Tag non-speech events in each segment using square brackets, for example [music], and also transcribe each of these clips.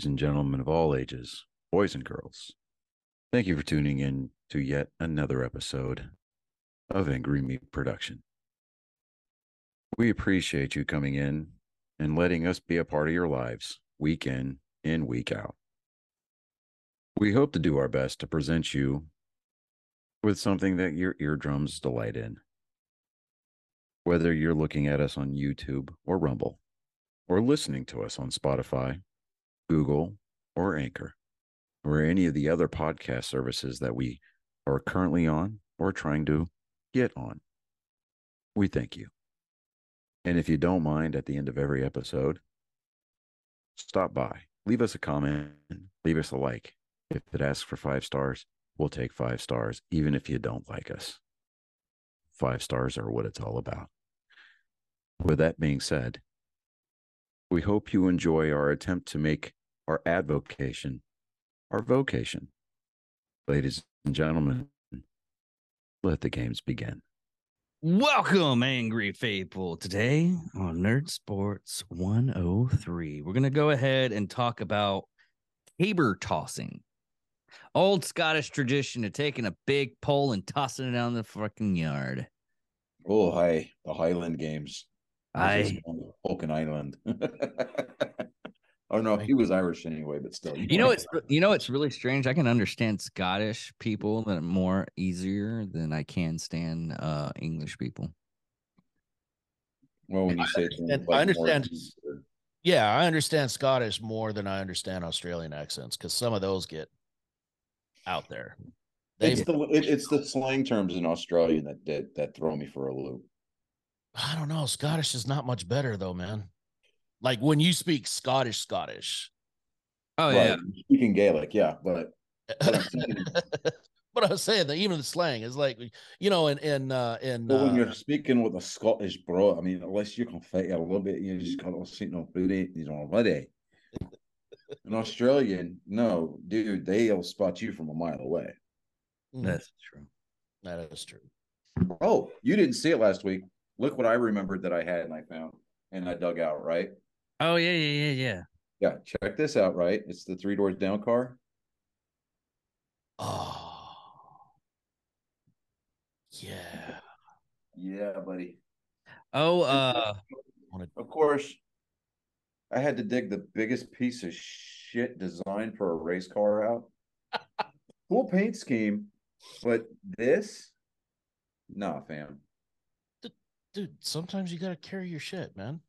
ladies and gentlemen of all ages, boys and girls. Thank you for tuning in to yet another episode of Angry Meat Production. We appreciate you coming in and letting us be a part of your lives week in and week out. We hope to do our best to present you with something that your eardrums delight in. Whether you're looking at us on YouTube or Rumble, or listening to us on Spotify, Google, or Anchor, or any of the other podcast services that we are currently on or trying to get on. We thank you. And if you don't mind, at the end of every episode, stop by, leave us a comment, leave us a like. If it asks for five stars, we'll take five stars, even if you don't like us. Five stars are what it's all about. With that being said, we hope you enjoy our attempt to make our advocation our vocation. Ladies and gentlemen, let the games begin. Welcome, angry faithful. Today on Nerd Sports 103, we're going to go ahead and talk about caber tossing. Old Scottish tradition of taking a big pole and tossing it down the fucking yard. Oh, hi, the Highland Games. I, Vulcan Island. [laughs] oh no, he was Irish anyway, but still. you know, it's you know, it's really strange. I can understand Scottish people that are more easier than I can stand uh English people. well when you say understand- things I understand. Yeah, I understand Scottish more than I understand Australian accents because some of those get out there. They, It's the it, it's the slang terms in Australian that that that throw me for a loop. I don't know. Scottish is not much better though, man. Like when you speak Scottish, Scottish. Oh Right, speaking Gaelic, yeah, but [laughs] But I'm saying- but I was saying that even the slang is like, you know, in in uh, in but when uh, you're speaking with a Scottish bro, I mean, unless you can fight it a little bit, you just got to see no booty, you know, buddy. [laughs] An Australian, no, dude, they'll spot you from a mile away. mm, That's true. that is true. Oh, you didn't see it last week. Look what I remembered that I had and I found and I dug out, right? Oh yeah, yeah, yeah, yeah. Yeah, check this out, right? It's the three doors down car. Oh, yeah. Yeah, buddy. Oh, uh, Of course, I had to dig the biggest piece of shit design for a race car out. [laughs] cool paint scheme, but this, nah, fam. Dude, sometimes you gotta carry your shit, man.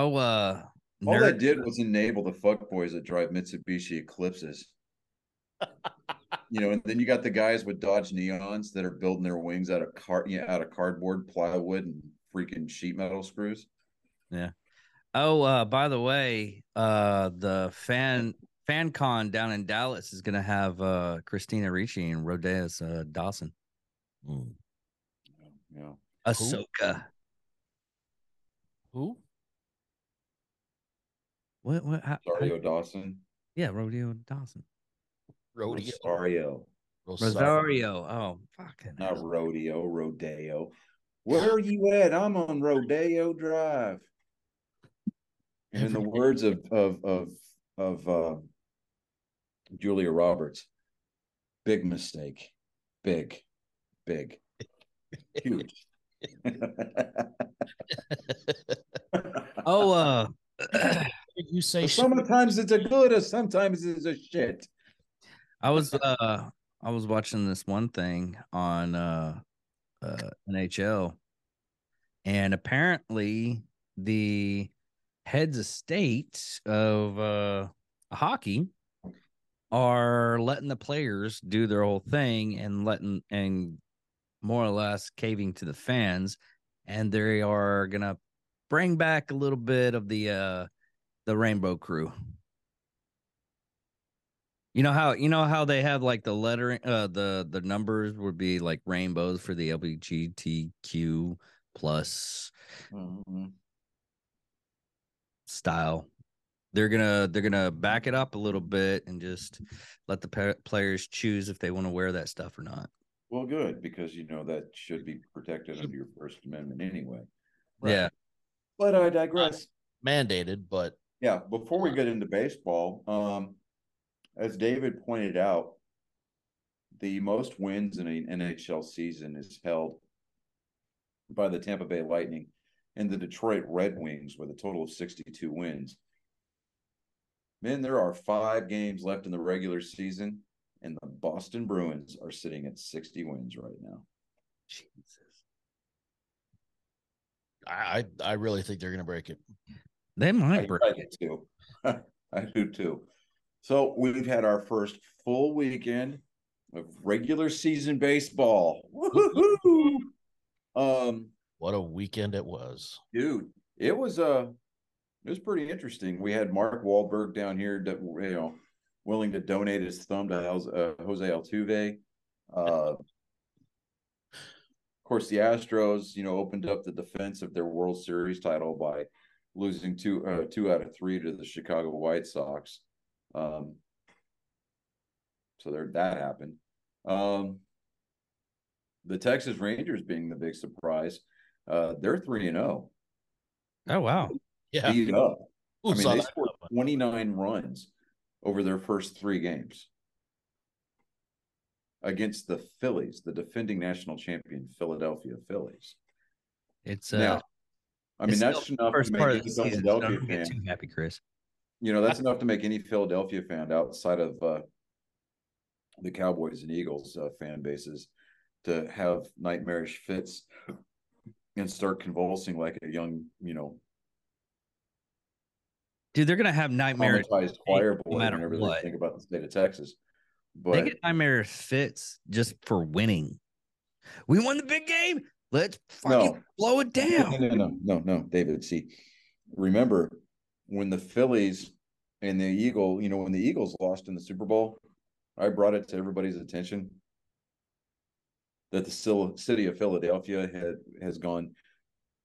Oh, uh, All nerd- that did was enable the fuckboys that drive Mitsubishi Eclipses. [laughs] you know, and then you got the guys with Dodge Neons that are building their wings out of car, yeah, out of cardboard, plywood, and freaking sheet metal screws. Yeah. Oh, uh, by the way, uh, the fan FanCon down in Dallas is gonna have uh Christina Ricci and Rhodeus uh, Dawson. Mm. Yeah. Ahsoka. Who? What? What? How, how- Rosario Dawson. yeah, Rodeo Dawson. Rodeo. Rosario. Rosario. Oh, fucking. Not rodeo, rodeo. Where are you at? I'm on Rodeo Drive. And in the words of of of of uh, Julia Roberts, big mistake, big, big, huge. [laughs] Oh, uh, Did [clears throat] you say shit? sometimes it's a good, or sometimes it's a shit. I was uh I was watching this one thing on uh uh NHL and apparently the heads of state of uh hockey are letting the players do their whole thing and letting and more or less caving to the fans and they are gonna bring back a little bit of the uh the rainbow crew you know how you know how they have like the lettering uh the the numbers would be like rainbows for the LGBTQ plus Mhm. style. They're gonna they're gonna back it up a little bit and just let the pa- players choose if they want to wear that stuff or not. Well, good because you know that should be protected under your First Amendment anyway. Yeah, But I digress. mandated, but Yeah, before we get into baseball, um, as David pointed out, the most wins in an NHL season is held by the Tampa Bay Lightning and the Detroit Red Wings with a total of 62 wins. Man, there are five games left in the regular season, and the Boston Bruins are sitting at 60 wins right now. Jesus. I I really think they're going to break it. They I, might break I it. do too. [laughs] I do too. So we've had our first full weekend of regular season baseball. Woo-hoo-hoo. Um, What a weekend it was. dude, it was uh it was pretty interesting. We had Mark Wahlberg down here, that, you know, willing to donate his thumb to Jose, uh, Jose Altuve. Uh, of course, the Astros, you know, opened up the defense of their World Series title by losing two uh, two out of three to the Chicago White Sox. Um, so there, that happened. Um, the Texas Rangers being the big surprise. Uh, they're three and zero. Oh wow. Yeah. Beat up. Who I mean, they that scored 29 runs over their first three games against the Phillies, the defending national champion Philadelphia Phillies. It's uh now, I mean, that's enough first to part make of the season. so Philadelphia Don't get fan. too happy, Chris. You know, that's enough to make any Philadelphia fan outside of uh, the Cowboys and Eagles uh, fan bases to have nightmarish fits and start convulsing like a young, you know, Dude, they're gonna have traumatized choir no matter whenever what. they think about the state of Texas. They But get nightmare fits just for winning. We won the big game. Let's fucking No. blow it down. no, no, no, no, David. See, remember when the Phillies and the Eagle, you know, when the Eagles lost in the Super Bowl, I brought it to everybody's attention that the city of Philadelphia had has gone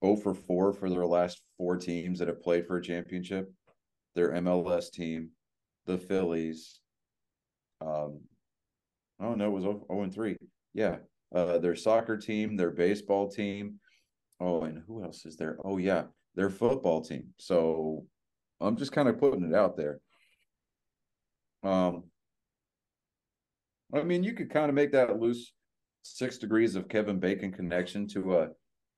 0 for 4 for their last four teams that have played for a championship. Their MLS team, the Phillies. Um, oh no, it was 0, 0 and 3. Yeah. Uh, their soccer team, their baseball team. Oh, and who else is there? Oh, yeah, their football team. So I'm just kind of putting it out there. Um, I mean, you could kind of make that loose six degrees of Kevin Bacon connection to uh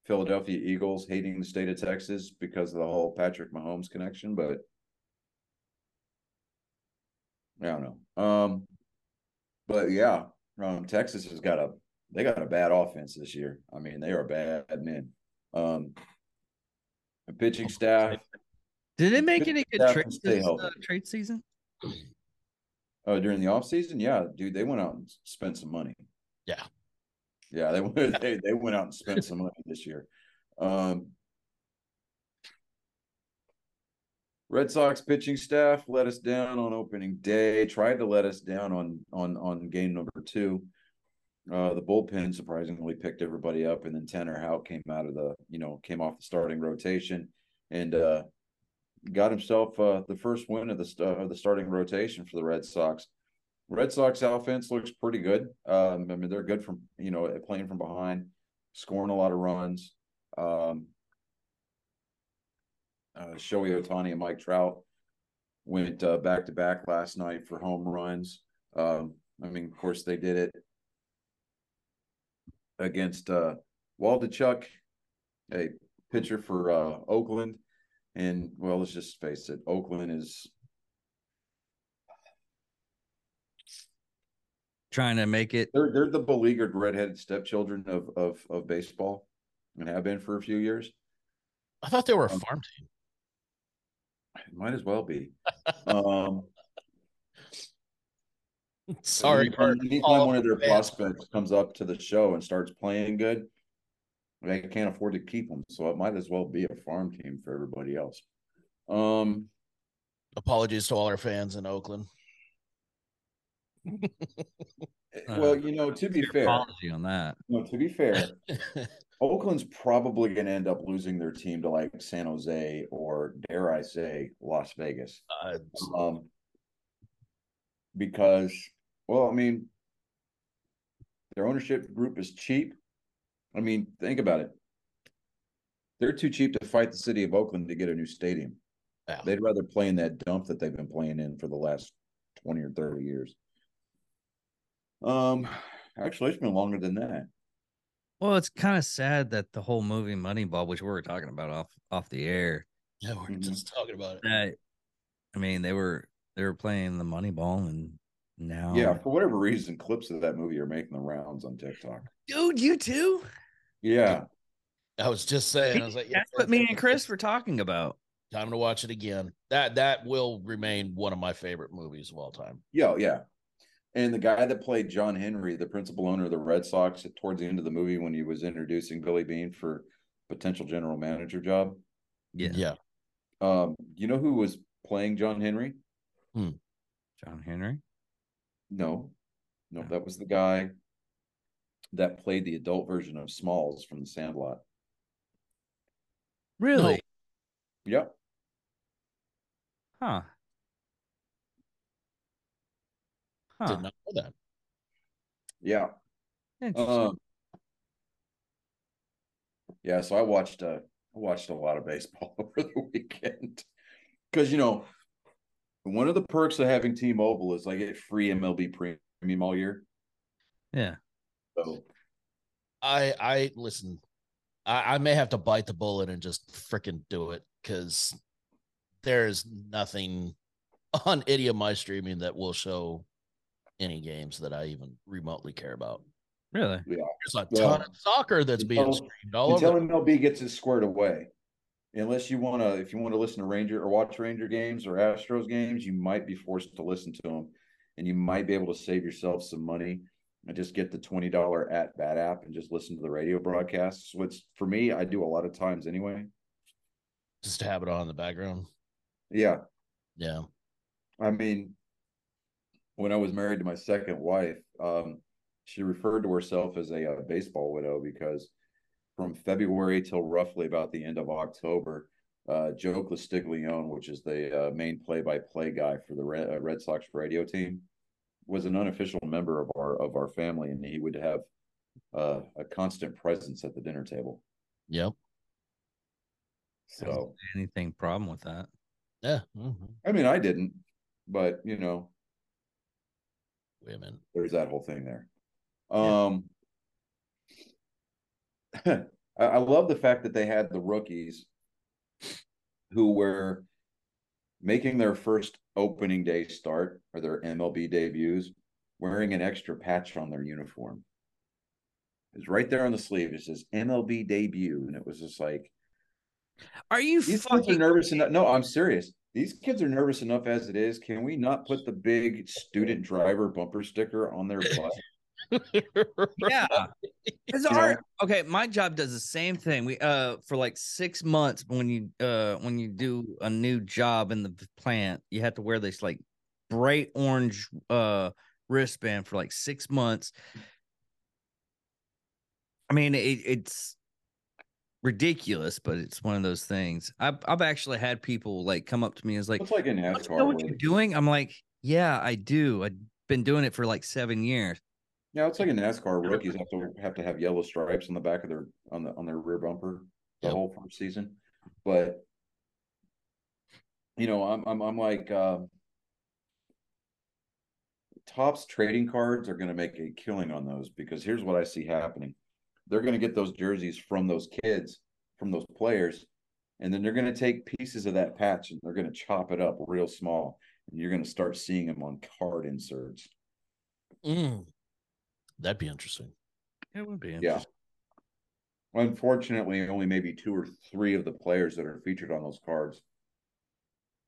Philadelphia Eagles hating the state of Texas because of the whole Patrick Mahomes connection, but I don't know. Um, but yeah, um, Texas has got a they got a bad offense this year. I mean, they are bad men. Um, the pitching staff Did it make any good trades this uh, trade season? uh, during the off season, yeah, dude, they went out and spent some money. Yeah. Yeah, they went [laughs] they, they went out and spent some money this year. Um, Red Sox pitching staff let us down on opening day. Tried to let us down on on on game number two. Uh, the bullpen surprisingly picked everybody up, and then Tanner Houck came out of the you know came off the starting rotation and uh, got himself uh, the first win of the st- of the starting rotation for the Red Sox. Red Sox offense looks pretty good. Um, I mean, they're good from you know playing from behind, scoring a lot of runs. Um, uh, Shohei Ohtani and Mike Trout went back to back last night for home runs. Um, I mean, of course, they did it against uh, Waldichuk, a pitcher for uh, Oakland. And well, let's just face it, Oakland is Trying to make it. they're they're the beleaguered redheaded stepchildren of of of baseball and have been for a few years. I thought they were a Um, farm team. It might as well be. Um, [laughs] Sorry for anytime one of their fans. prospects comes up to the show and starts playing good, they can't afford to keep them, so it might as well be a farm team for everybody else. Um, apologies to all our fans in Oakland. well, you know, to be Your fair, apology on that. no, to be fair, [laughs] Oakland's probably going to end up losing their team to like San Jose or dare I say Las Vegas. Uh, Um, because, well, I mean, their ownership group is cheap. I mean, think about it. They're too cheap to fight the city of Oakland to get a new stadium. Yeah. They'd rather play in that dump that they've been playing in for the last 20 or 30 years. Um, actually, it's been longer than that. Well, it's kind of sad that the whole movie Moneyball, which we were talking about off off the air, Yeah, we're Mhm. just talking about it. that I mean they were they were playing the Moneyball, and now Yeah, for whatever reason, clips of that movie are making the rounds on TikTok. dude, you too. Yeah, I was just saying, I was like, yeah, That's what me and Chris were talking about. time to watch it again. That that will remain one of my favorite movies of all time. yeah, yeah. And the guy that played John Henry, the principal owner of the Red Sox, towards the end of the movie when he was introducing Billy Beane for potential general manager job, Yeah, Yeah. um, you know who was playing John Henry? John Henry. No, no, No. that was the guy that played the adult version of Smalls from The Sandlot. Really? Yep. Huh. Huh. Did not know that. Yeah. Interesting. Um, yeah, so I watched uh I watched a lot of baseball [laughs] over the weekend. Cause you know, one of the perks of having T-Mobile is I get free MLB premium all year. yeah. So I I listen. I, I may have to bite the bullet and just freaking do it because there's nothing on any of my streaming that will show any games that I even remotely care about. Really? Yeah. There's a Well, ton of soccer that's being until- streamed all until over. MLB gets it squared away. Unless you want to, if you want to listen to Ranger or watch Ranger games or Astros games, you might be forced to listen to them, and you might be able to save yourself some money and just get the twenty dollar at bat app and just listen to the radio broadcasts. Which for me, I do a lot of times anyway. Just to have it on in the background. Yeah, Yeah. I mean, when I was married to my second wife, um, she referred to herself as a, uh baseball widow because from February till roughly about the end of October, uh, Joe Castiglione, which is the uh, main play-by-play guy for the Red, uh, Red Sox radio team, was an unofficial member of our of our family, and he would have uh, a constant presence at the dinner table. Yep. So, Anything problem with that? Yeah. mhm. I mean, I didn't, but you know, Wait a minute. there's that whole thing there. Yeah. Um, [laughs] I, I love the fact that they had the rookies who were making their first opening day start or their MLB debuts wearing an extra patch on their uniform. It's right there on the sleeve. It says MLB debut, and it was just like Are you these kids are nervous enough. No, I'm serious. These kids are nervous enough as it is. Can we not put the big student driver bumper sticker on their butt? [laughs] yeah? Because You know? our okay, my job does the same thing. We uh for like six months when you uh when you do a new job in the plant, you have to wear this like bright orange uh wristband for like six months. I mean, it, it's ridiculous, but it's one of those things. I've I've actually had people like come up to me and is like, It's like in "Don't you NASCAR. know what you're doing?" I'm like, "Yeah, I do. I've been doing it for like seven years." Yeah, it's like in NASCAR. Rookies have to have to have yellow stripes on the back of their on the on their rear bumper the Yep. whole first season. But you know, I'm I'm I'm like uh, Topps trading cards are going to make a killing on those because here's what I see happening: they're going to get those jerseys from those kids, from those players, and then they're going to take pieces of that patch and they're going to chop it up real small, and you're going to start seeing them on card inserts. Mm. That'd be interesting. It would be Yeah. Unfortunately, only maybe two or three of the players that are featured on those cards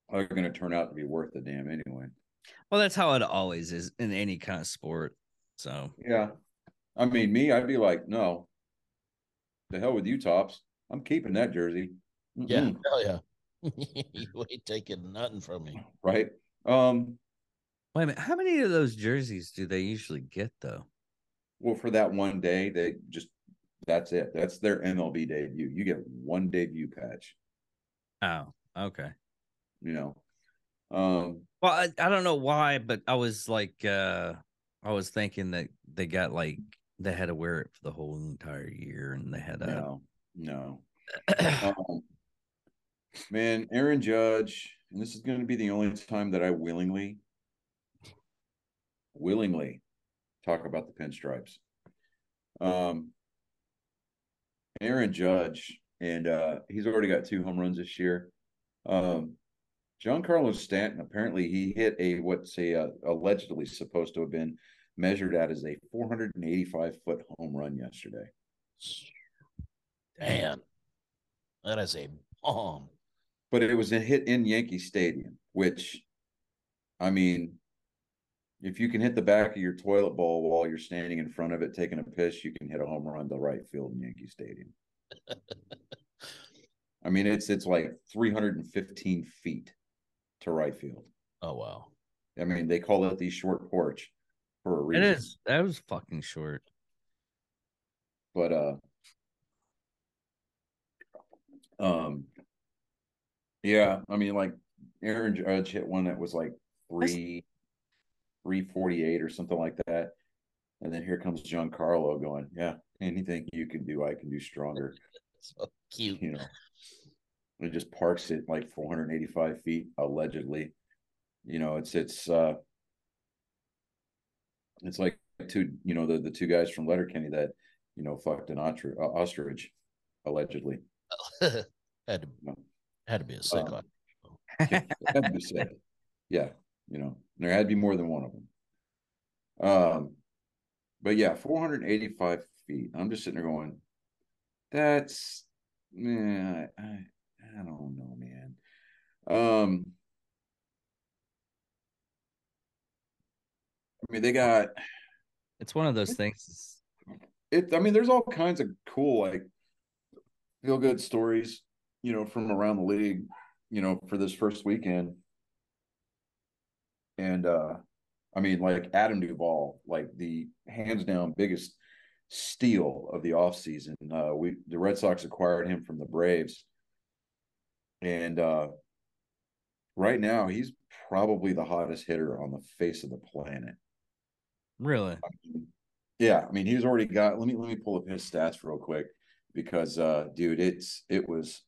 are going to turn out to be worth the damn anyway. Well, that's how it always is in any kind of sport. So Yeah. I mean, me, I'd be like, no, the hell with you, Topps. I'm keeping that jersey. Yeah. Mm-mm. Hell yeah. [laughs] you ain't taking nothing from me. Right. Um, wait a minute, how many of those jerseys do they usually get though? Well, for that one day, they just that's it. That's their MLB debut. You get one debut patch, Oh, okay. you know. Um, Well, I, I don't know why, but I was like, uh I was thinking that they got like they had to wear it for the whole entire year, and they had a no, no. [clears throat] Um, Man, Aaron Judge, and this is going to be the only time that I willingly, willingly talk about the pinstripes. Um, Aaron Judge, and uh, he's already got two home runs this year. Um, Giancarlo Stanton, apparently he hit a what's a uh, allegedly supposed to have been measured at as a 485 foot home run yesterday. Damn. That is a bomb. But it was a hit in Yankee Stadium, which, I mean, if you can hit the back of your toilet bowl while you're standing in front of it taking a piss, you can hit a home run to right field in Yankee Stadium. [laughs] I mean, it's it's like 315 feet to right field. Oh wow. I mean, they call it the short porch for a reason. is. That was fucking short. But uh um yeah, I mean like Aaron Judge hit one that was like three three forty eight or something like that. And then here comes Giancarlo going, Yeah, anything you can do, I can do stronger. [laughs] So cute. You know. It just parks it like 485 feet allegedly. You know, it's it's uh it's like two, you know, the the two guys from Letterkenny that, you know, fucked an ostr- uh, ostrich allegedly. [laughs] had to had to be a sick Um, one. [laughs] Had to be said. Yeah, you know, there had to be more than one of them. Um, but yeah, 485 feet. I'm just sitting there going, that's, man, I, I, I don't know, man. Um, I mean, they got It's one of those things. it. I mean, there's all kinds of cool, like, feel good stories, you know, from around the league, you know, for this first weekend. And uh I mean, like Adam Duvall, like the hands down biggest steal of the offseason. Uh we the Red Sox acquired him from the Braves. And uh right now he's probably the hottest hitter on the face of the planet. Really? I mean, yeah, I mean he's already got let me let me pull up his stats real quick because uh dude it's it was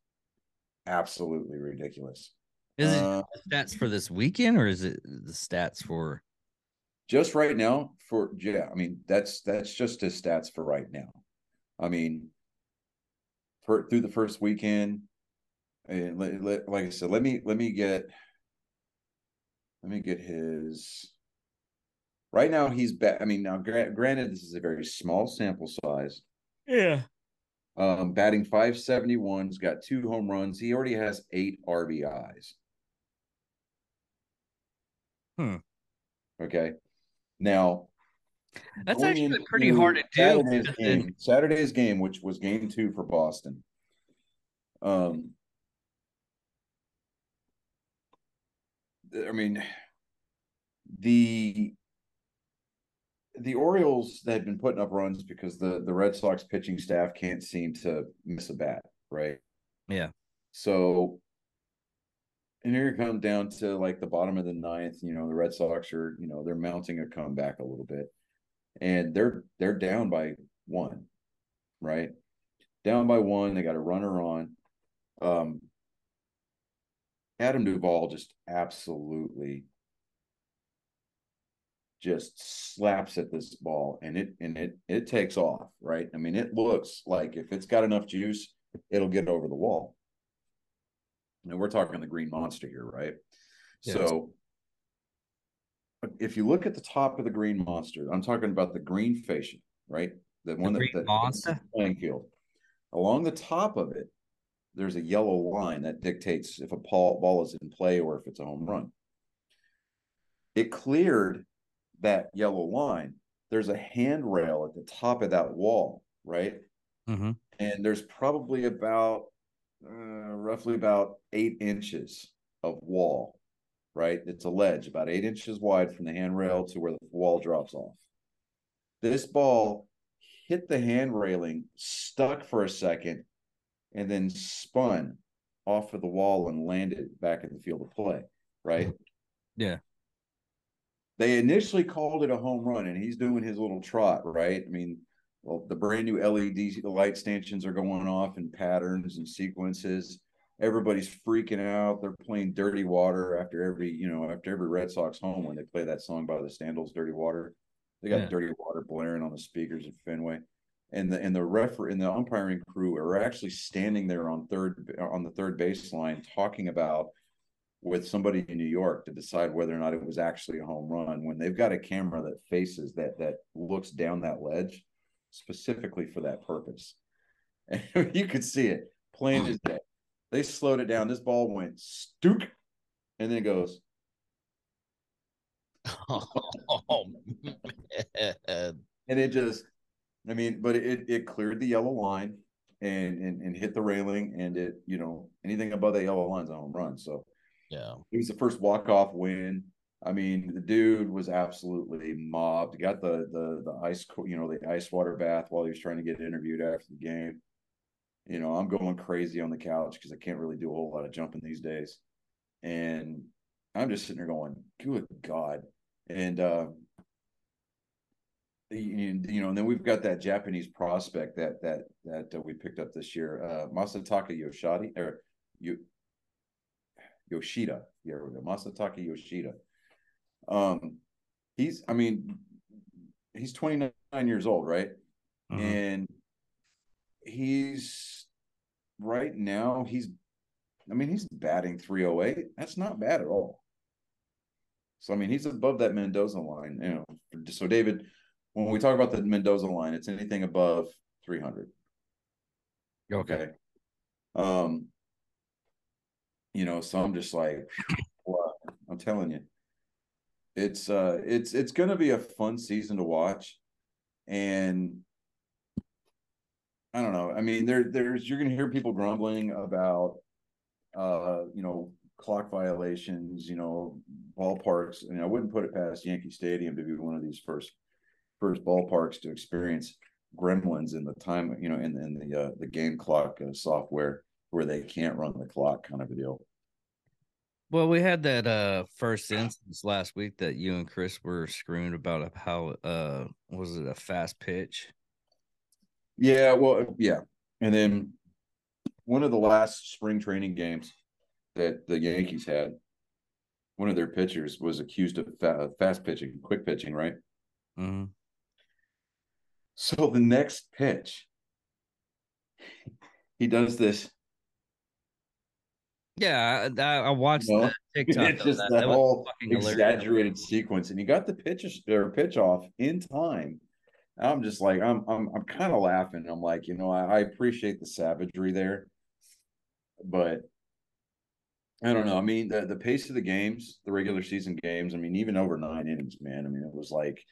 absolutely ridiculous. Is it Uh, stats for this weekend or is it the stats for just right now for yeah i mean that's that's just his stats for right now. I mean for through the first weekend and let, let- like i said let me let me get let me get his right now he's back i mean now gra- granted this is a very small sample size. Yeah. um batting 571's got two home runs. He already has eight rbis Hmm. okay now That's going actually pretty hard to do. Saturday's game, Saturday's game, which was game two for Boston. Um, I mean, the the Orioles they had been putting up runs because the the Red Sox pitching staff can't seem to miss a bat, right? Yeah. So, and here it comes down to like the bottom of the ninth. You know, the Red Sox are you know they're mounting a comeback a little bit, and they're they're down by one, right? Down by one. They got a runner on. Um, Adam Duvall just absolutely just slaps at this ball and it and it it takes off, right? I mean, it looks like if it's got enough juice, it'll get over the wall. And we're talking the green monster here, right? Yes. So if you look at the top of the green monster, I'm talking about the green fascia, right? The one that that monster? playing field. Along the top of it, there's a yellow line that dictates if a ball, ball is in play or if it's a home run. It cleared that yellow line. There's a handrail at the top of that wall, right? Mhm. And there's probably about uh, roughly about eight inches of wall, right? It's a ledge about eight inches wide from the handrail to where the wall drops off. This ball hit the hand railing, stuck for a second, and then spun off of the wall and landed back in the field of play, right? Yeah. They initially called it a home run, and he's doing his little trot, right? I mean, well, the brand new LED light stanchions are going off in patterns and sequences. everybody's freaking out. They're playing "Dirty Water" after every you know after every Red Sox home when they play that song by the Standells, "Dirty Water." They got Yeah. "Dirty Water" blaring on the speakers at Fenway, and the and the referee and the umpiring crew are actually standing there on third on the third baseline talking about with somebody in New York to decide whether or not it was actually a home run when they've got a camera that faces that that looks down that ledge specifically for that purpose. And [laughs] you could see it plain as day. They slowed it down. This ball went stook, and then it goes. Oh [laughs] man. and it just i mean but it it cleared the yellow line and and, and hit the railing and it you know anything above that yellow line's a home run so Yeah. it was the first walk-off win i mean the dude was absolutely mobbed got the the the ice you know the ice water bath while he was trying to get interviewed after the game you know i'm going crazy on the couch because i can't really do a whole lot of jumping these days and i'm just sitting there going good god and uh you know, and then we've got that Japanese prospect that that that uh, we picked up this year, uh, Masataka Yoshida or you Yoshida. Yeah, we go. Masataka Yoshida. Um, he's, I mean, he's 29 years old, right? Mhm. And he's right now, he's, I mean, he's batting 308. That's not bad at all. So, I mean, he's above that Mendoza line, you know. So, David, when we talk about the Mendoza line, it's anything above 300. Okay. Um, you know, so I'm just like, [sniffs] I'm telling you, it's uh, it's it's gonna be a fun season to watch, and I don't know. I mean, there there's you're gonna hear people grumbling about, uh, you know, clock violations, you know, ballparks, and I wouldn't put it past Yankee Stadium to be one of these first first ballparks to experience gremlins in the time, you know, in, in the uh, the game clock uh, software where they can't run the clock, kind of a deal. Well, we had that uh first instance last week that you and Chris were screwing about how uh was it a fast pitch? Yeah, well, yeah, and then one of the last spring training games that the Yankees had, one of their pitchers was accused of fa- fast pitching, quick pitching, right? hmm So the next pitch, he does this. Yeah, I, I watched No. the [laughs] TikTok. it's just that. that That whole fucking hilarious. exaggerated sequence, and you got the pitch or pitch off in time. I'm just like, I'm, I'm, I'm kind of laughing. I'm like, you know, I, I appreciate the savagery there, but I don't know. I mean, the the pace of the games, the regular season games. I mean, even over nine innings, man. I mean, it was like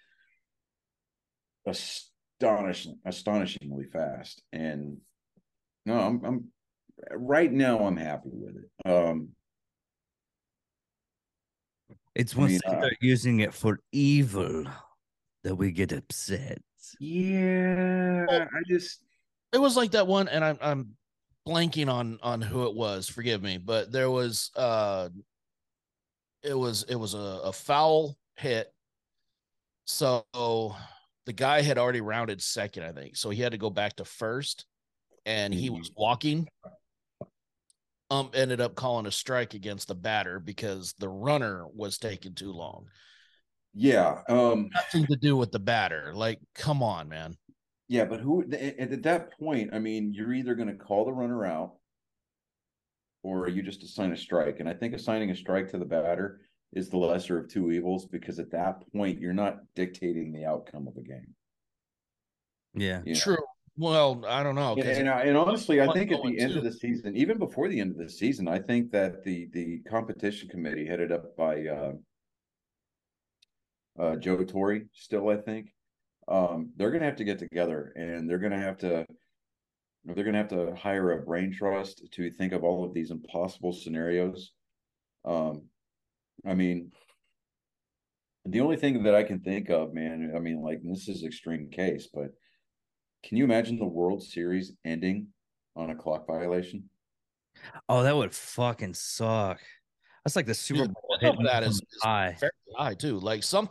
astonishing, astonishingly fast. And no, I'm, I'm right now. I'm happy with it. Um, It's I once mean, they uh, using it for evil that we get upset. Yeah, I just it was like that one, and I'm I'm blanking on on who it was. Forgive me, but there was uh, it was it was a, a foul hit. So the guy had already rounded second, I think. So he had to go back to first, and he was walking. Um, ended up calling a strike against the batter because the runner was taking too long. yeah, um, Nothing to do with the batter. Like, come on, man. yeah, but who at, at that point? I mean, you're either going to call the runner out, or you just assign a strike. And I think assigning a strike to the batter is the lesser of two evils because at that point you're not dictating the outcome of a game. Yeah. you know? True. Well, I don't know. And, and, and honestly, I think at the end of the season, even before the end of the season, I think that the the competition committee headed up by uh, uh, Joe Torre, still I think, um, they're going to have to get together and they're going to have to they're going to have to hire a brain trust to think of all of these impossible scenarios. Um, I mean, the only thing that I can think of, man, I mean, like this is extreme case, but can you imagine the World Series ending on a clock violation? Oh, that would fucking suck. That's like the Super Dude, Bowl some of hitting that from is- is high. very high too. Like some,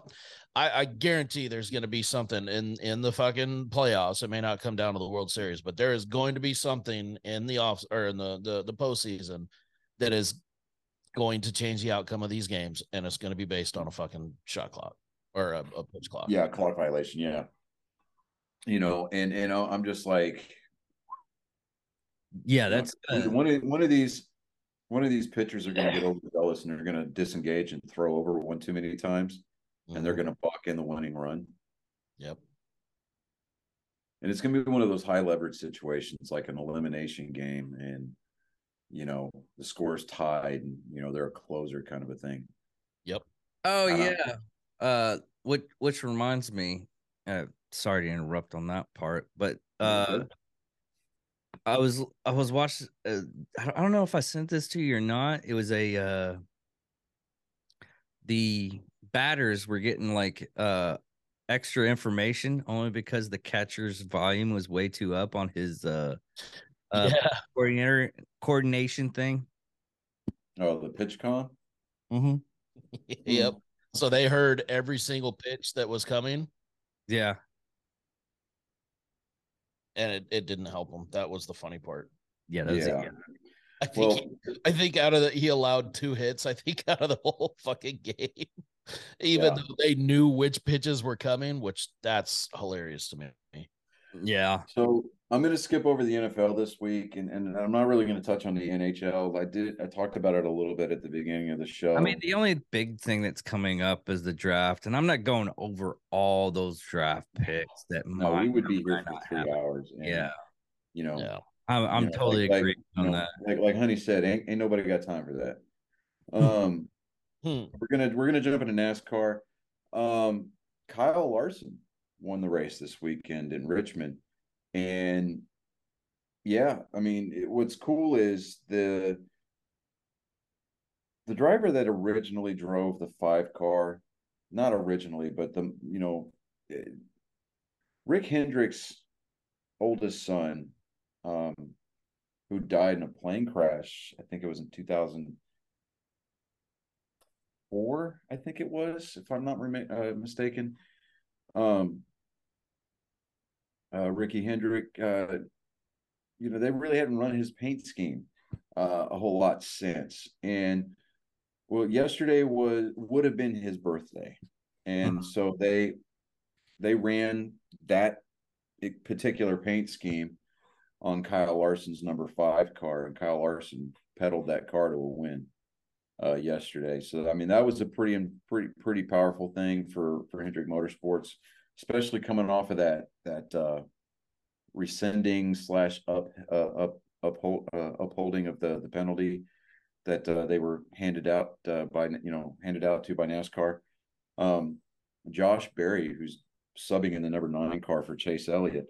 I, I guarantee there's going to be something in in the fucking playoffs. It may not come down to the World Series, but there is going to be something in the off or in the the the postseason that is going to change the outcome of these games, and it's going to be based on a fucking shot clock or a, a pitch clock. Yeah, clock violation. Yeah. You know, and and I'm just like, Yeah, that's one, uh, one of one of these one of these pitchers are going to get overzealous and they're going to disengage and throw over one too many times, and they're going to buck in the winning run. Yep. And it's going to be one of those high leverage situations, like an elimination game, and you know the score's tied, and you know they're a closer kind of a thing. Yep. Oh Uh, yeah. Uh which which reminds me, uh sorry to interrupt on that part, but uh I was I was watching uh, I don't- know if I sent this to you or not. It was a uh the batters were getting like uh extra information only because the catcher's volume was way too up on his uh [laughs] uh yeah. coordinator coordination thing. Oh, the PitchCom. Mm-hmm. [laughs] yep. So they heard every single pitch that was coming, Yeah. And it, it didn't help him. That was the funny part. Yeah, that was Yeah. it. I think Well, he, I think out of the he allowed two hits. I think [laughs] out of the whole fucking game, even Yeah. though they knew which pitches were coming, which that's hilarious to me. Yeah. So I'm going to skip over the NFL this week, and, and I'm not really going to touch on the NHL. I did I talked about it a little bit at the beginning of the show. I mean, the only big thing that's coming up is the draft, and I'm not going over all those draft picks that no, might we would be here for three happen. hours. and, Yeah, you know, Yeah. I'm, I'm you know, totally like- agreeing like, on you know, that. Like like Honey said, ain't ain't nobody got time for that. Um, [laughs] Hmm. we're gonna we're gonna jump into NASCAR. Um, Kyle Larson won the race this weekend in Richmond, and yeah, I mean, it, what's cool is the the driver that originally drove the five car, not originally, but the you know, eh, Rick Hendrick's oldest son, um, who died in a plane crash. I think it was in two thousand four. I think it was, if I'm not rema- uh, mistaken. Um, uh, Ricky Hendrick, uh, you know, they really hadn't run his paint scheme uh, a whole lot since. And well, yesterday was would have been his birthday, and so they they ran that particular paint scheme on Kyle Larson's number five car, and Kyle Larson pedaled that car to a win uh, yesterday. So I mean, that was a pretty pretty pretty powerful thing for for Hendrick Motorsports, especially coming off of that that uh, rescinding slash up uh, up uphold uh, upholding of the the penalty that uh, they were handed out uh, by you know handed out to by NASCAR. Um, Josh Berry, who's subbing in the number nine car for Chase Elliott,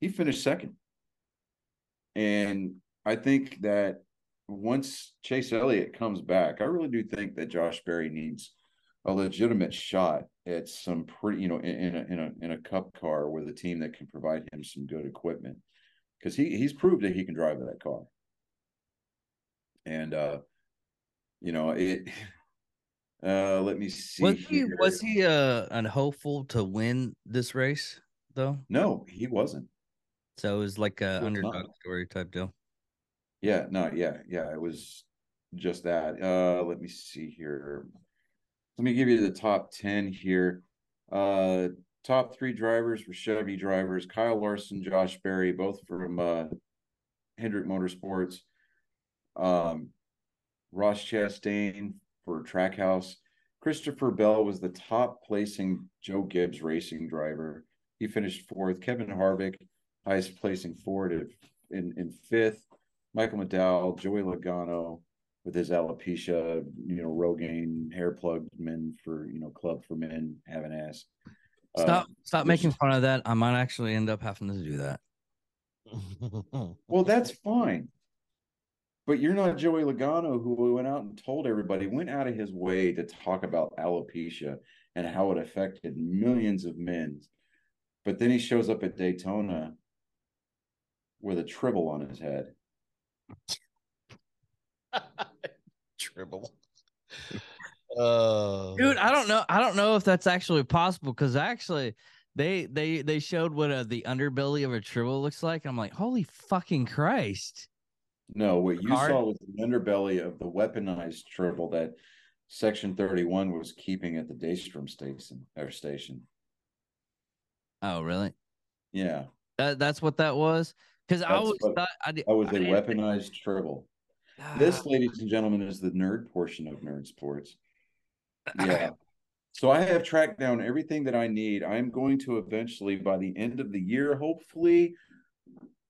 he finished second. And I think that once Chase Elliott comes back, I really do think that Josh Berry needs a legitimate shot at some pretty, you know, in, in a in a in a cup car with a team that can provide him some good equipment. Because he he's proved that he can drive that car. And uh, you know, it [laughs] uh let me see. Was he here. was he uh an hopeful to win this race though? No, he wasn't. So it was like a Was underdog not. story type deal. Yeah, no, yeah, yeah, it was just that. Uh let me see here. Let me give you the top 10 here. Uh top 3 drivers were Chevy drivers, Kyle Larson, Josh Berry, both from uh Hendrick Motorsports. Um Ross Chastain for Trackhouse. Christopher Bell was the top placing Joe Gibbs racing driver. He finished fourth. Kevin Harvick, highest placing Ford in, in fifth. Michael McDowell, Joey Logano with his alopecia, you know, Rogaine hair plug men for, you know, club for men have an ass. Uh, Stop stop making is- fun of that. I might actually end up having to do that. [laughs] Well, that's fine. But you're not Joey Logano, who went out and told everybody, went out of his way to talk about alopecia and how it affected millions of men. But then he shows up at Daytona with a tribble on his head. [laughs] Tribble. [laughs] Uh, dude i don't know i don't know if that's actually possible because actually they they they showed what uh, the underbelly of a tribble looks like i'm like holy fucking christ No, what you Card? saw was the underbelly of the weaponized tribble that Section 31 was keeping at the Daystrom station or station. oh really Yeah, that, that's what that was because i That's always what- thought i did that was I a didn't think- weaponized tribble. Ah, This, ladies and gentlemen, is the nerd portion of Nerd Sports. [laughs] Yeah. So I have tracked down everything that I need. I'm going to eventually, by the end of the year, hopefully,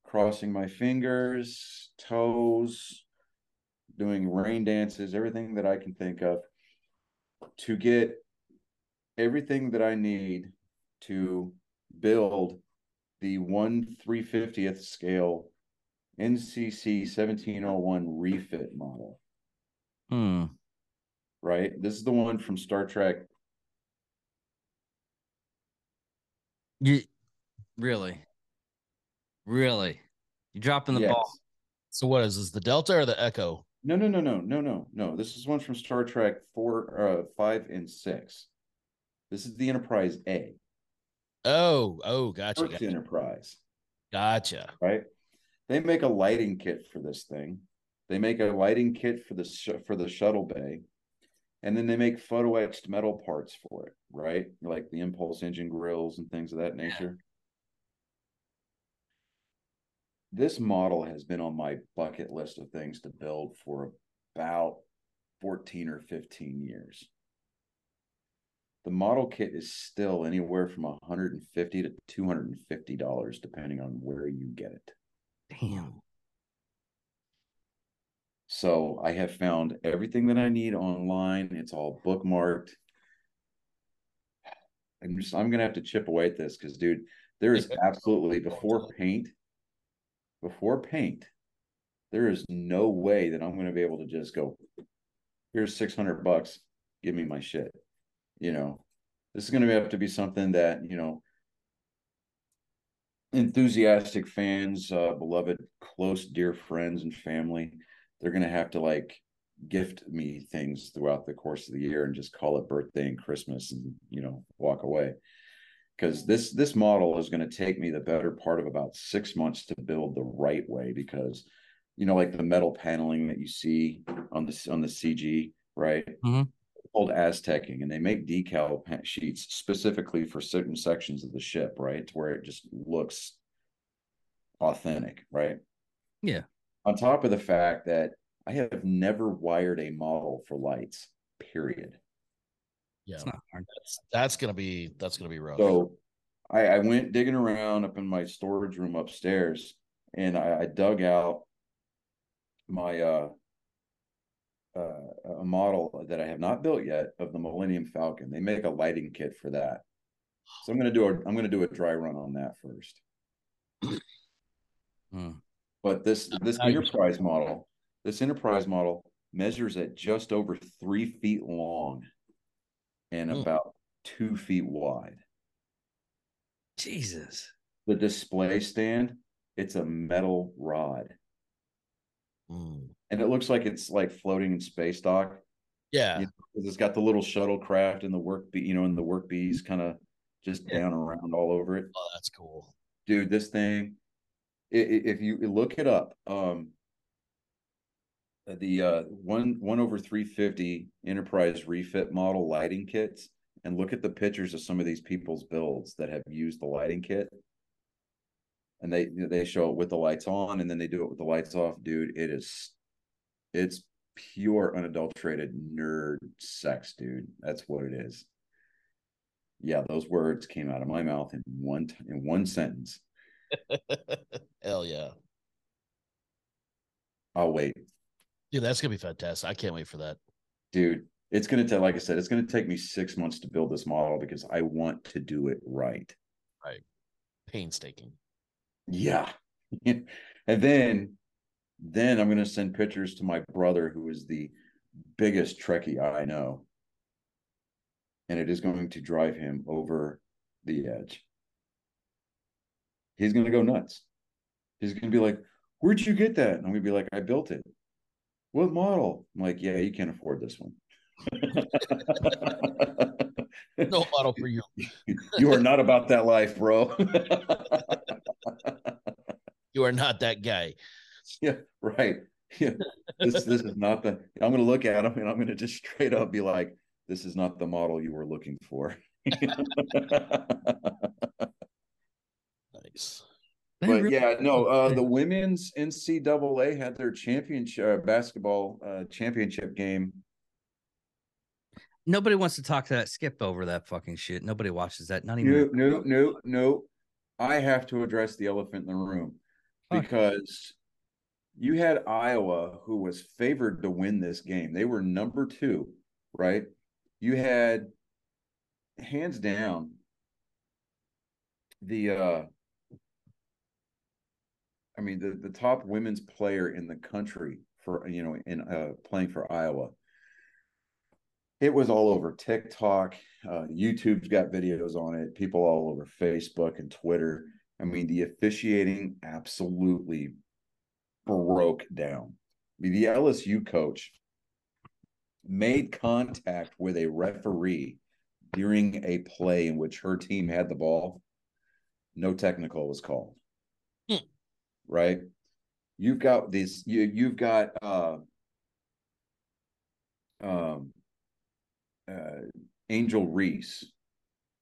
crossing my fingers, toes, doing rain dances, everything that I can think of, to get everything that I need to build the one three fiftieth scale NCC seventeen oh one refit model hmm. right? This is the one from Star Trek. you really really you dropping the Yes. ball so what is this? The Delta or the Echo? No, no, no, no, no, no, no. This is one from Star Trek four, uh, five, and six. This is the Enterprise A, Oh, oh, gotcha, First gotcha, Enterprise, gotcha. right? They make a lighting kit for this thing. They make a lighting kit for the sh- for the shuttle bay, and then they make photo etched metal parts for it, right? Like the impulse engine grills and things of that nature. This model has been on my bucket list of things to build for about 14 or 15 years. The model kit is still anywhere from 150 to 250 dollars depending on where you get it. Damn So I have found everything that I need online. It's all bookmarked. I'm just I'm gonna have to chip away at this because dude, there is absolutely before paint, before paint, there is no way that I'm gonna be able to just go, here's 600 bucks, give me my shit. You know, this is gonna have to be something that, you know, enthusiastic fans, uh, beloved, close, dear friends and family, they're gonna have to like gift me things throughout the course of the year and just call it birthday and Christmas and you know walk away. Because this this model is going to take me the better part of about six months to build the right way. Because you know, like the metal paneling that you see on the on the CG, right? Mhm. Called Aztecing, and they make decal sheets specifically for certain sections of the ship, right? To where it just looks authentic, right? Yeah. On top of the fact that I have never wired a model for lights, period. Yeah, it's not hard that's that's gonna be that's gonna be rough. So I, I went digging around up in my storage room upstairs and I, I dug out my uh, uh, a model that I have not built yet of the Millennium Falcon. They make a lighting kit for that. So I'm gonna do a I'm gonna do a dry run on that first. Hmm. But this this enterprise model, this enterprise model measures at just over three feet long and Hmm. about two feet wide. jesus The display stand, it's a metal rod. Mm. And it looks like it's like floating in space dock. Yeah, Yeah. 'cause It's got the little shuttlecraft and the work bee, you know, and the work bees kind of just Yeah. down around all over it. oh, that's cool. dude this thing if you look it up um the uh one one over 350 enterprise refit model lighting kits and look at the pictures of some of these people's builds that have used the lighting kit and they they show it with the lights on and then they do it with the lights off dude it is it's pure unadulterated nerd sex dude that's what it is yeah those words came out of my mouth in one t- in one sentence [laughs] Hell yeah, I'll wait, dude, that's gonna be fantastic. I can't wait for that. dude. It's gonna take, like I said, it's gonna take me six months to build this model because I want to do it right. Right. Painstaking. Yeah, [laughs] and then, then I'm gonna send pictures to my brother, who is the biggest Trekkie I know, and it is going to drive him over the edge. He's gonna go nuts. He's gonna be like, "Where'd you get that?" And I'm gonna be like, "I built it." What model? I'm like, "Yeah, you can't afford this one." [laughs] No model for you. [laughs] you are not about that life, bro. [laughs] You are not that guy. [laughs] yeah, right. Yeah. This this is not the I'm gonna look at them and I'm gonna just straight up be like, this is not the model you were looking for. Nice. They but really- yeah, no, uh the women's NCAA had their championship uh, basketball uh championship game. nobody wants to talk to that. Skip over that fucking shit. Nobody watches that. Not even. No, no, no, no. I have to address the elephant in the room Fuck. because you had Iowa who was favored to win this game. They were number two, right? You had hands down the uh I mean the the top women's player in the country for you know in uh playing for Iowa. It was all over TikTok, uh, YouTube's got videos on it. People all over Facebook and Twitter. I mean, the officiating absolutely broke down. The LSU coach made contact with a referee during a play in which her team had the ball. No technical was called. Hmm. Right? You've got these. You you've got uh, um, uh, Angel Reese,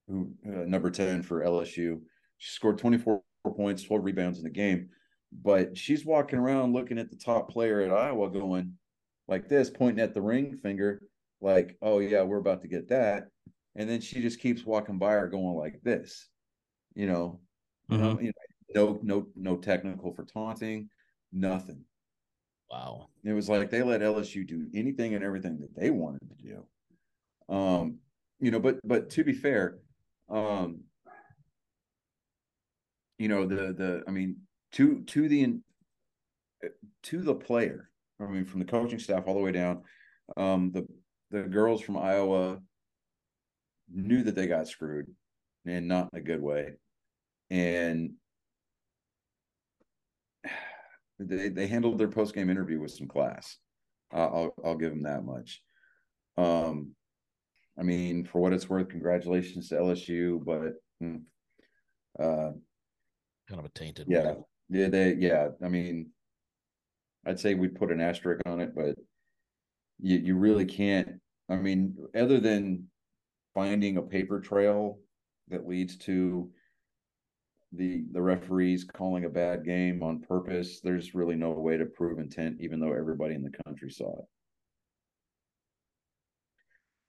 who uh, number 10 for LSU. She scored 24 points, 12 rebounds in the game, but she's walking around looking at the top player at Iowa going like this, pointing at the ring finger, like, oh, yeah, we're about to get that. And then she just keeps walking by her going like this, you know, Mhm. um, you know, no, no, no technical for taunting, nothing. Wow. It was like they let LSU do anything and everything that they wanted to do. Um, you know, but but to be fair, um, you know, the the I mean, to to the to the player, I mean, from the coaching staff all the way down, um, the the girls from Iowa knew that they got screwed and not in a good way. And they they handled their post game interview with some class. Uh, I'll I'll give them that much. Um, I mean, for what it's worth, congratulations to LSU, but hmm, uh, Kind of a tainted. yeah. Yeah, they yeah. I mean, I'd say we'd put an asterisk on it, but you you really can't. I mean, other than finding a paper trail that leads to the the referees calling a bad game on purpose, there's really no way to prove intent, even though everybody in the country saw it.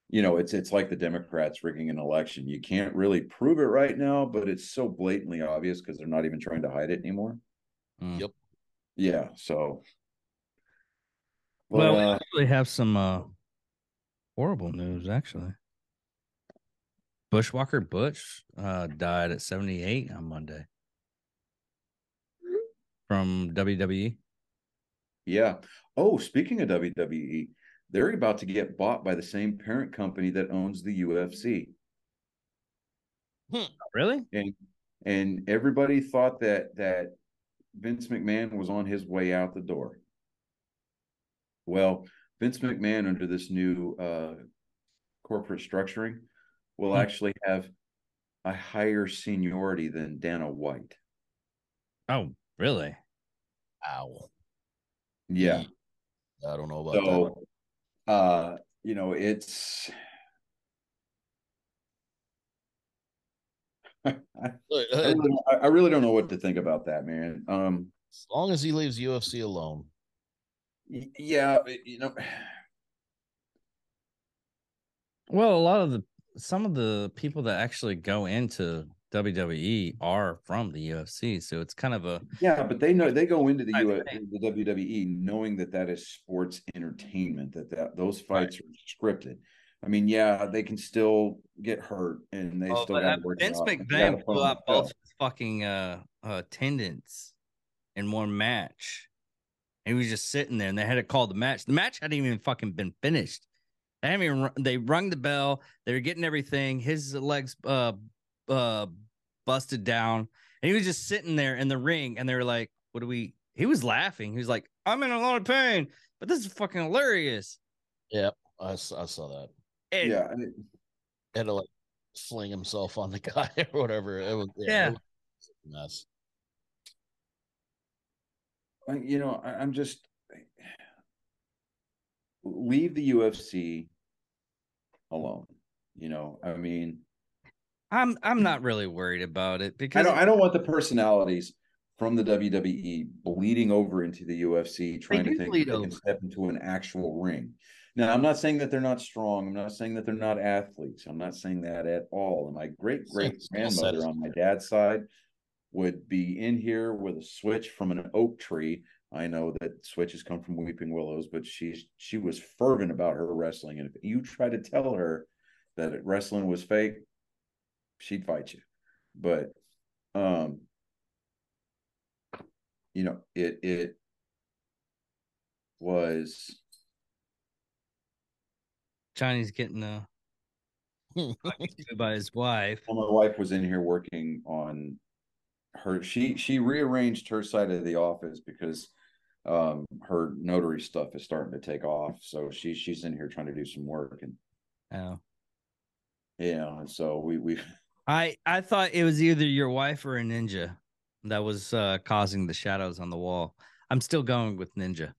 You know, it's it's like the Democrats rigging an election. You can't really prove it right now, but it's so blatantly obvious because they're not even trying to hide it anymore. Mm. Yep. Yeah, so Well, we uh, actually have some uh, horrible news. Actually, Bushwhacker Butch uh, died at 78 on Monday from. WWE. Yeah. Oh, speaking of WWE, they're about to get bought by the same parent company that owns the UFC. Really? And and everybody thought that that Vince McMahon was on his way out the door. Well, Vince McMahon under this new uh corporate structuring will Hmm. actually have a higher seniority than Dana White. Oh, really? Ow. Yeah. I don't know about that. So uh you know, it's I, Look, I really, don't- I- I really don't know what to think about that, man. Um, as long as he leaves UFC alone. yeah, you know, [sighs] Well, a lot of the some of the people that actually go into WWE are from the UFC, so it's kind of a yeah, but they know they go into the I U the WWE knowing that that is sports entertainment, that that those fights are scripted. I mean, yeah, they can still get hurt, and they Oh, still but, got uh, to work. it Vince out. They gotta McMahon put blew out both his fucking uh, uh attendants in one match. And he was just sitting there, and they had to call the match. The match hadn't even fucking been finished. They haven't even run, they rung the bell. They were getting everything. His legs uh uh busted down, and he was just sitting there in the ring. And they were like, "What do we?" He was laughing. He was like, "I'm in a lot of pain, but this is fucking hilarious." Yep. I saw that. And- yeah, I mean, Had to like fling himself on the [laughs] guy or whatever. It was Yeah. it was a mess. You know, I, I'm just leave the UFC alone. You know, I mean, I'm I'm not really worried about it I because don't I don't want the personalities from the WWE bleeding over into the UFC trying to think they can step into an actual ring. Now, I'm not saying that they're not strong. I'm not saying that they're not athletes. I'm not saying that at all. And my great great grandmother on my dad's side would be in here with a switch from an oak tree. I know that switches come from weeping willows, but she's she was fervent about her wrestling. And if you try to tell her that wrestling was fake, she'd fight you. But um you know, it it was Johnny's getting uh [laughs] talked by his wife. well, my wife was in here working on her she she rearranged her side of the office because um her notary stuff is starting to take off so she she's in here trying to do some work and Oh. yeah and so we we [laughs] I I thought it was either your wife or a ninja that was uh causing the shadows on the wall. I'm still going with ninja.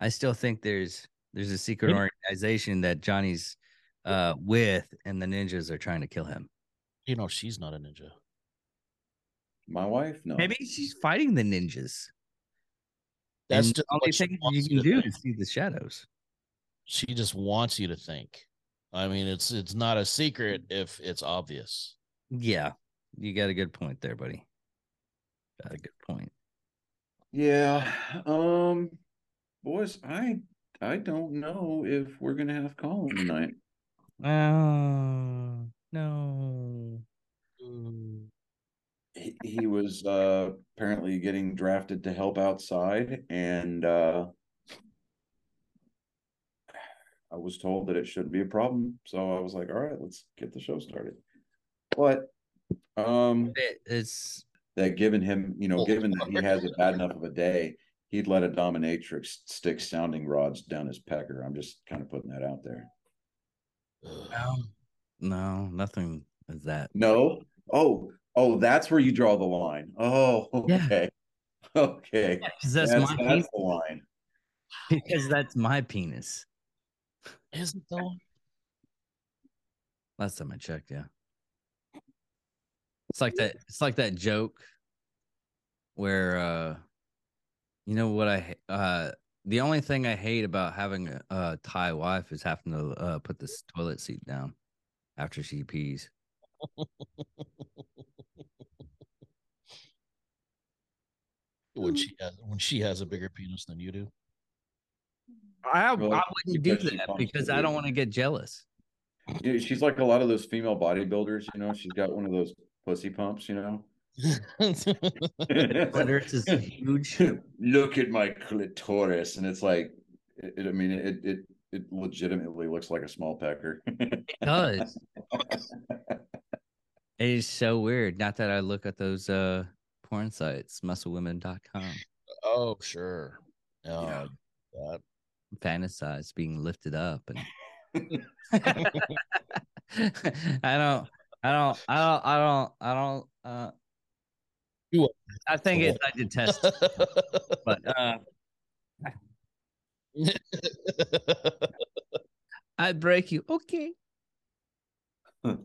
I still think there's there's a secret Maybe- organization that Johnny's uh with and the ninjas are trying to kill him. you know, she's not a ninja. my wife no Maybe she's fighting the ninjas. That's and the only thing you wants can do think. is see the shadows. She just wants you to think. I mean, it's it's not a secret if it's obvious. Yeah, you got a good point there, buddy. Got a good point. yeah um boys i i don't know if we're gonna have colin tonight [clears throat] Oh no. he, he was uh apparently getting drafted to help outside and uh [sighs] I was told that it shouldn't be a problem. So I was like, all right, let's get the show started. But um it's that given him, you know, given that he has a bad enough of a day, he'd let a dominatrix stick sounding rods down his pecker. I'm just kind of putting that out there. Ugh. no, nothing is that. No. Oh, oh, that's where you draw the line. Oh, [laughs] Yeah. okay. Okay. Because that's, That's, my that's penis. the line. [laughs] Because that's my penis. Is it though? Last time I checked, yeah. It's like that. It's like that joke where, uh you know what I uh the only thing I hate about having a, a Thai wife is having to uh, put this toilet seat down after she pees. When she has when she has a bigger penis than you do. I, Really? I wouldn't do that because I don't want to get jealous. Yeah, She's like a lot of those female bodybuilders, you know. She's got one of those pussy pumps, you know. [laughs] Clitoris is huge. Look at my clitoris, and it's like, it, it- I mean, it it it legitimately looks like a small pecker. It does. [laughs] It is so weird. Not that I look at those uh porn sites, musclewomen.com, oh, sure. Oh, Yeah. that- fantasize being lifted up and [laughs] I don't I don't I don't I don't I don't uh You- I think it's I detest it, [laughs] but uh [laughs] I'd break you. Okay. [laughs]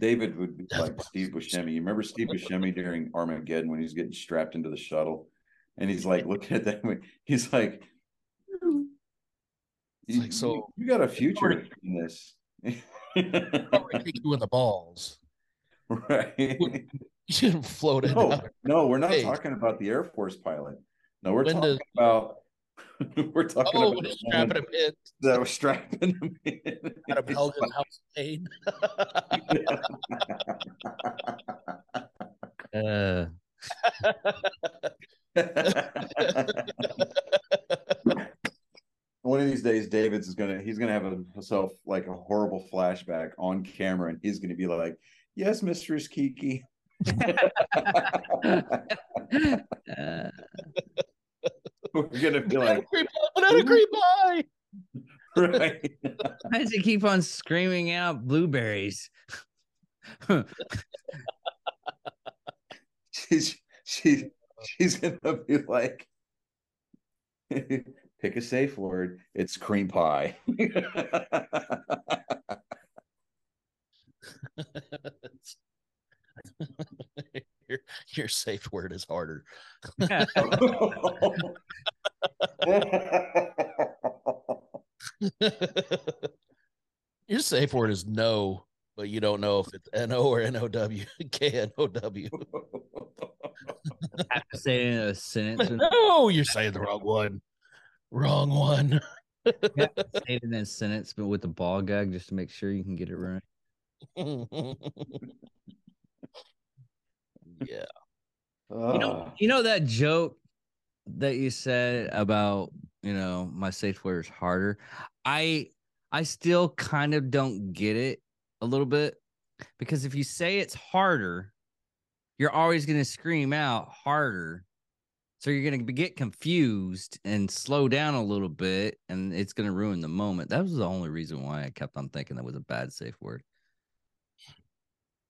David would be like Steve Buscemi. You remember Steve Buscemi during Armageddon when he's getting strapped into the shuttle, and he's like looking at that. He's like, It's "You- like, so- you, you got a future in this, Probably kick you in the balls. right?" You [laughs] float it No, no, we're not Hey. talking about the Air Force pilot. No, we're When talking about [laughs] we're talking Oh, about strapping him in that was strapping him in. out of Helga's [laughs] house. Uh One of these days, David's is gonna he's gonna have a, himself like a horrible flashback on camera, and he's gonna be like, "Yes, Mistress Kiki." Uh, We're gonna be like, Creep a cream pie. [laughs] right. Why does he keep on screaming out blueberries? [laughs] she's she she's gonna be like [laughs] pick a safe word. It's cream pie. [laughs] your, your safe word is harder. your safe word is no, but you don't know if it's N O or N O W, K N O W. have to say it in a sentence. [laughs] No, you're saying the wrong one. Wrong one. Say it in a sentence, but with the ball gag, just to make sure you can get it right. [laughs] yeah. You know, you know that joke that you said about you know my safe word is harder. I I still kind of don't get it a little bit because if you say it's harder, you're always going to scream out harder. So you're going to get confused and slow down a little bit, and it's going to ruin the moment. That was the only reason why I kept on thinking that was a bad safe word.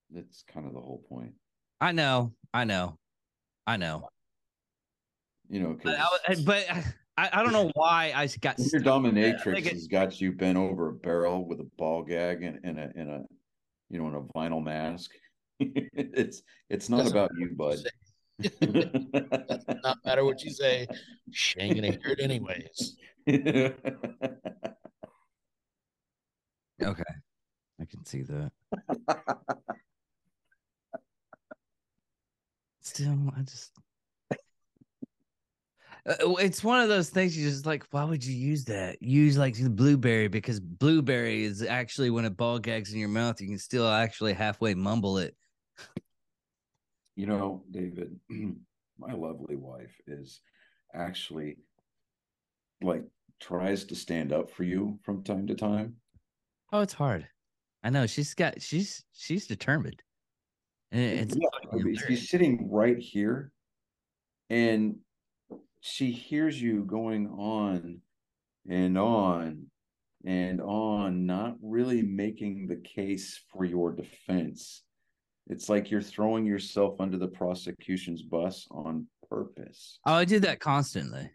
That's kind of the whole point. I know, I know, I know. You know, But, I, but I, I don't know why I got your stuck. dominatrix think it- has got you bent over a barrel with a ball gag and, and a and a you know in a vinyl mask. [laughs] it's it's not Doesn't about you, bud. [laughs] Not matter what you say, she ain't gonna hear it anyways. Okay, I can see that. [laughs] Still, I just. Uh, It's one of those things you just like. Why would you use that? Use like the blueberry because blueberry is actually when a ball gags in your mouth, you can still actually halfway mumble it. you know, David, [clears throat] my lovely wife is actually like tries to stand up for you from time to time. Oh, it's hard. I know she's got she's she's determined. And it's Yeah, she's sitting right here and she hears you going on and on and on, not really making the case for your defense. It's like you're throwing yourself under the prosecution's bus on purpose. Oh, I do that constantly.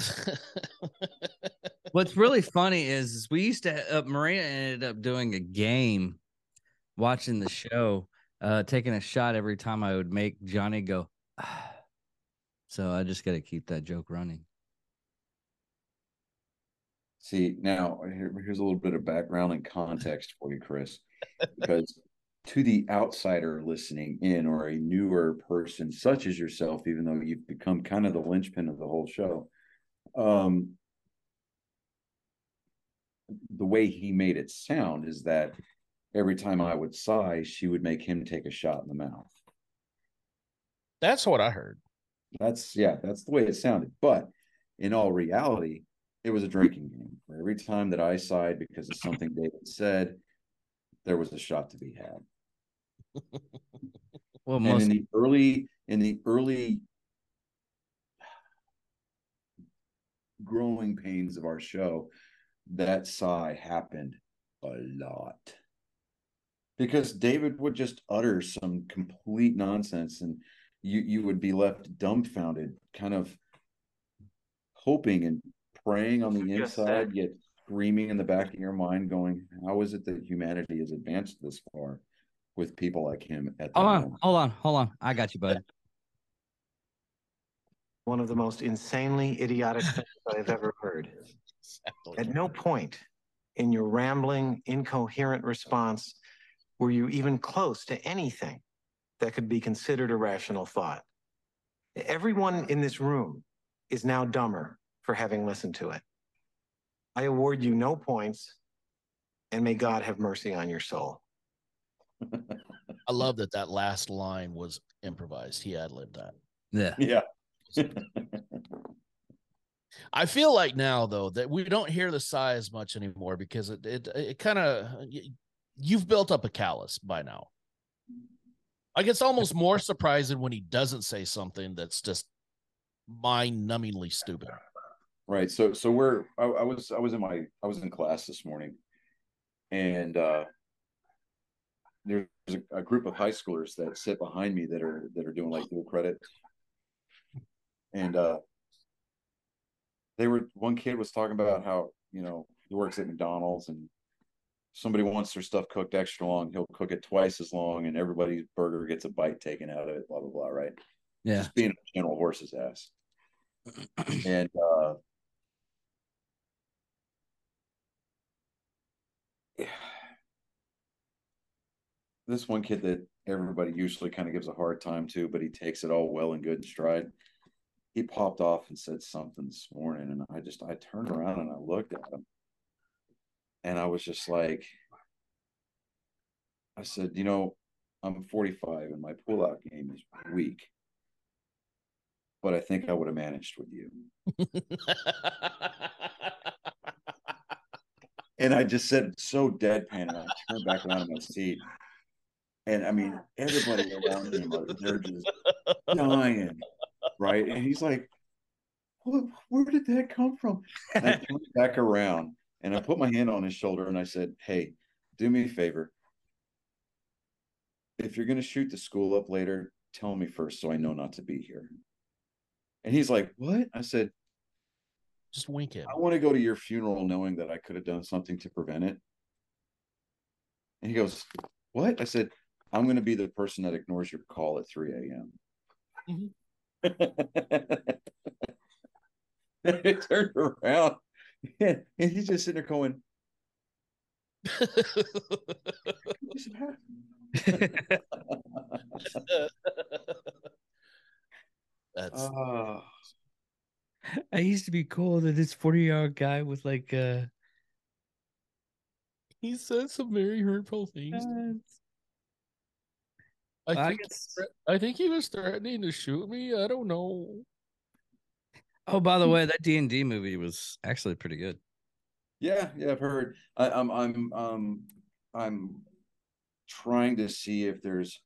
[laughs] What's really funny is, is we used to uh, Maria ended up doing a game, watching the show, uh, taking a shot every time I would make Johnny go. "Ah." [sighs] So I just got to keep that joke running. See, now here, here's a little bit of background and context for you, Chris, because to the outsider listening in or a newer person such as yourself, even though you've become kind of the linchpin of the whole show, um, the way he made it sound is that every time I would sigh, she would make him take a shot in the mouth. That's what I heard. That's yeah, that's the way it sounded. But in all reality, it was a drinking game. For every time that I sighed because of something David said, there was a shot to be had. [laughs] Well, most in the early in the early growing pains of our show, that sigh happened a lot. Because David would just utter some complete nonsense and you you would be left dumbfounded, kind of hoping and praying on the inside, said- yet screaming in the back of your mind, going, How is it that humanity has advanced this far with people like him at the hold on, hold on, hold on. I got you, bud. One of the most insanely idiotic [laughs] things I've ever heard. At no point in your rambling, incoherent response were you even close to anything that could be considered a rational thought. Everyone in this room is now dumber for having listened to it. I award you no points, and may God have mercy on your soul. [laughs] I love that that last line was improvised. He ad libbed that. Yeah. Yeah. [laughs] I feel like now though that we don't hear the sigh as much anymore because it it, it kind of you've built up a callus by now. I guess almost more surprising when he doesn't say something that's just mind-numbingly stupid. Right. So so we're I, I was I was in my I was in class this morning, and uh there's a, a group of high schoolers that sit behind me that are that are doing like dual credit, and uh they were one kid was talking about how you know he works at McDonald's and somebody wants their stuff cooked extra long, he'll cook it twice as long, and everybody's burger gets a bite taken out of it. Blah blah blah. Right. Yeah. Just being a general horse's ass. [clears throat] and uh [sighs] this one kid that everybody usually kind of gives a hard time to, but he takes it all well and good in stride. He popped off and said something this morning, and I just I turned around and I looked at him, and I was just like, I said, you know, I'm 45 and my pullout game is weak, but I think I would have managed with you. [laughs] And I just said so deadpan, and I turned back around in my seat. And I mean, everybody around him, are- they're just dying, right? And he's like, "What? Where did that come from?" And I turned back around and I put my hand on his shoulder and I said, "Hey, do me a favor. If you're going to shoot the school up later, tell me first so I know not to be here." And he's like, "What?" I said, Just wink it. I want to go to your funeral knowing that I could have done something to prevent it. And he goes, What? I said, I'm going to be the person that ignores your call at 3 a.m. Mhm. And it turned around and, and he's just sitting there going, "What's [laughs] happening?" That's Oh, I used to be cool that this 40 year old guy with like uh he said some very hurtful things. I I think guess- I think he was threatening to shoot me. I don't know. Oh, by the way, that D and D movie was actually pretty good. yeah, yeah, I've heard. I, I'm, I'm, um, I'm trying to see if there's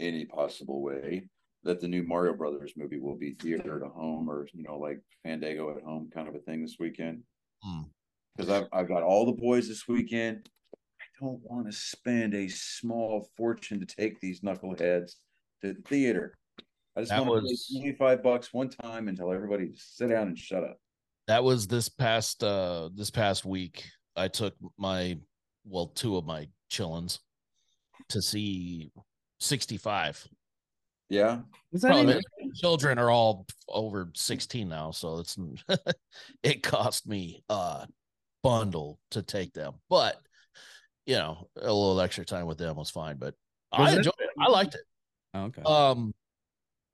any possible way that the new Mario Brothers movie will be theater to home or you know like Fandango at home kind of a thing this weekend. Hmm. Because I've I've got all the boys this weekend. I don't want to spend a small fortune to take these knuckleheads to the theater. I just That want was- to pay twenty five bucks one time and tell everybody to sit down and shut up. That was this past uh this past week. I took my well, two of my chillins to see 65. Yeah, Was that Probably children are all over 16 now, so it's [laughs] it cost me a bundle to take them. But you know, a little extra time with them was fine. But Was I it- enjoyed it. I liked it. Oh, okay. Um,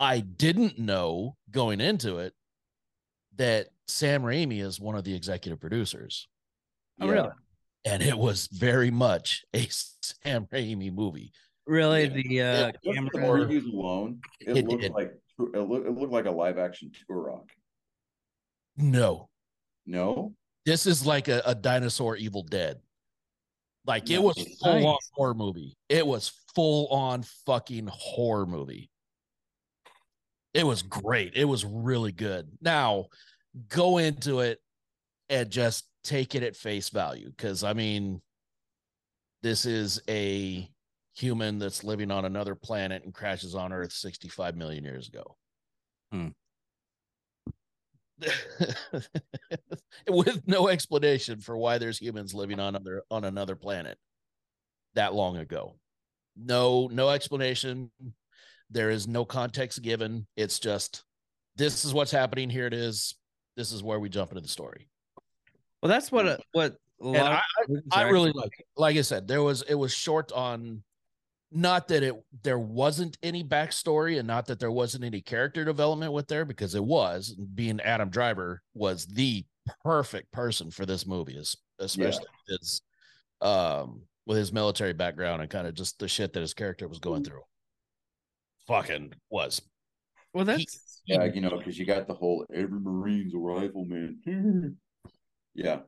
I didn't know going into it that Sam Raimi is one of the executive producers, Oh, yeah. really? and it was very much a [laughs] Sam Raimi movie. Really? Yeah. The uh Just the camera previews alone, it, It looked did. like it looked, it looked like a live action Turok. No, No, this is like a, a dinosaur Evil Dead. Like it was full on horror movie. It was full on fucking horror movie. It was great. It was really good. Now go into it and just take it at face value. Cause I mean, this is a human that's living on another planet and crashes on Earth 65 million years ago. Hmm. [laughs] With no explanation for why there's humans living on other on another planet that long ago. No, no explanation. There is no context given. It's just this is what's happening. Here it is. This is where we jump into the story. Well, that's what a, what I, of I really like. Like I said, there was it was short on not that it there wasn't any backstory and not that there wasn't any character development with there because it was being Adam Driver was the perfect person for this movie, especially with his um with his military background and kind of just the shit that his character was going through. Fucking was. well He- that's yeah, you know, because you got the whole every Marine's a rifleman. [laughs] yeah,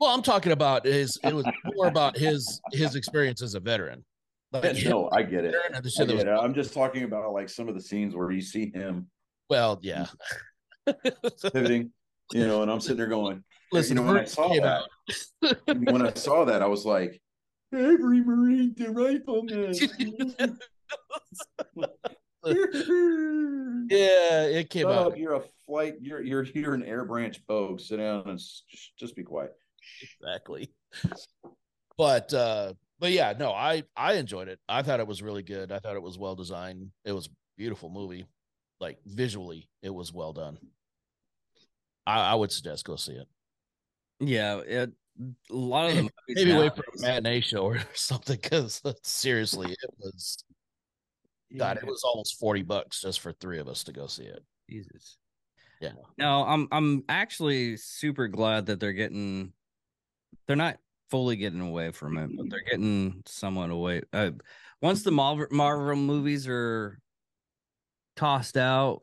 Well, I'm talking about his it was more about his his experience as a veteran. Like, no, I get it. I get it. I'm just talking about like some of the scenes where you see him well, yeah. [laughs] pivoting, you know, and I'm sitting there going, Listen, you know, when I saw that, when I saw that, I was like, every Marine the rifleman. [laughs] yeah, it came Shut out you're a flight. You're you're you're an air branch bogue. Sit down and just, just be quiet. exactly. But uh but yeah, no, I I enjoyed it. I thought it was really good. I thought it was well designed. It was a beautiful movie. Like visually, it was well done. I, I would suggest go see it. Yeah, it, a lot of the [laughs] movies Maybe wait for a matinee show or [laughs] something because [laughs] seriously, it was God, it was almost 40 bucks just for three of us to go see it. Jesus. Yeah. No, I'm I'm actually super glad that they're getting they're not fully getting away from it, but they're getting somewhat away. Uh, once the Marvel Marvel movies are tossed out,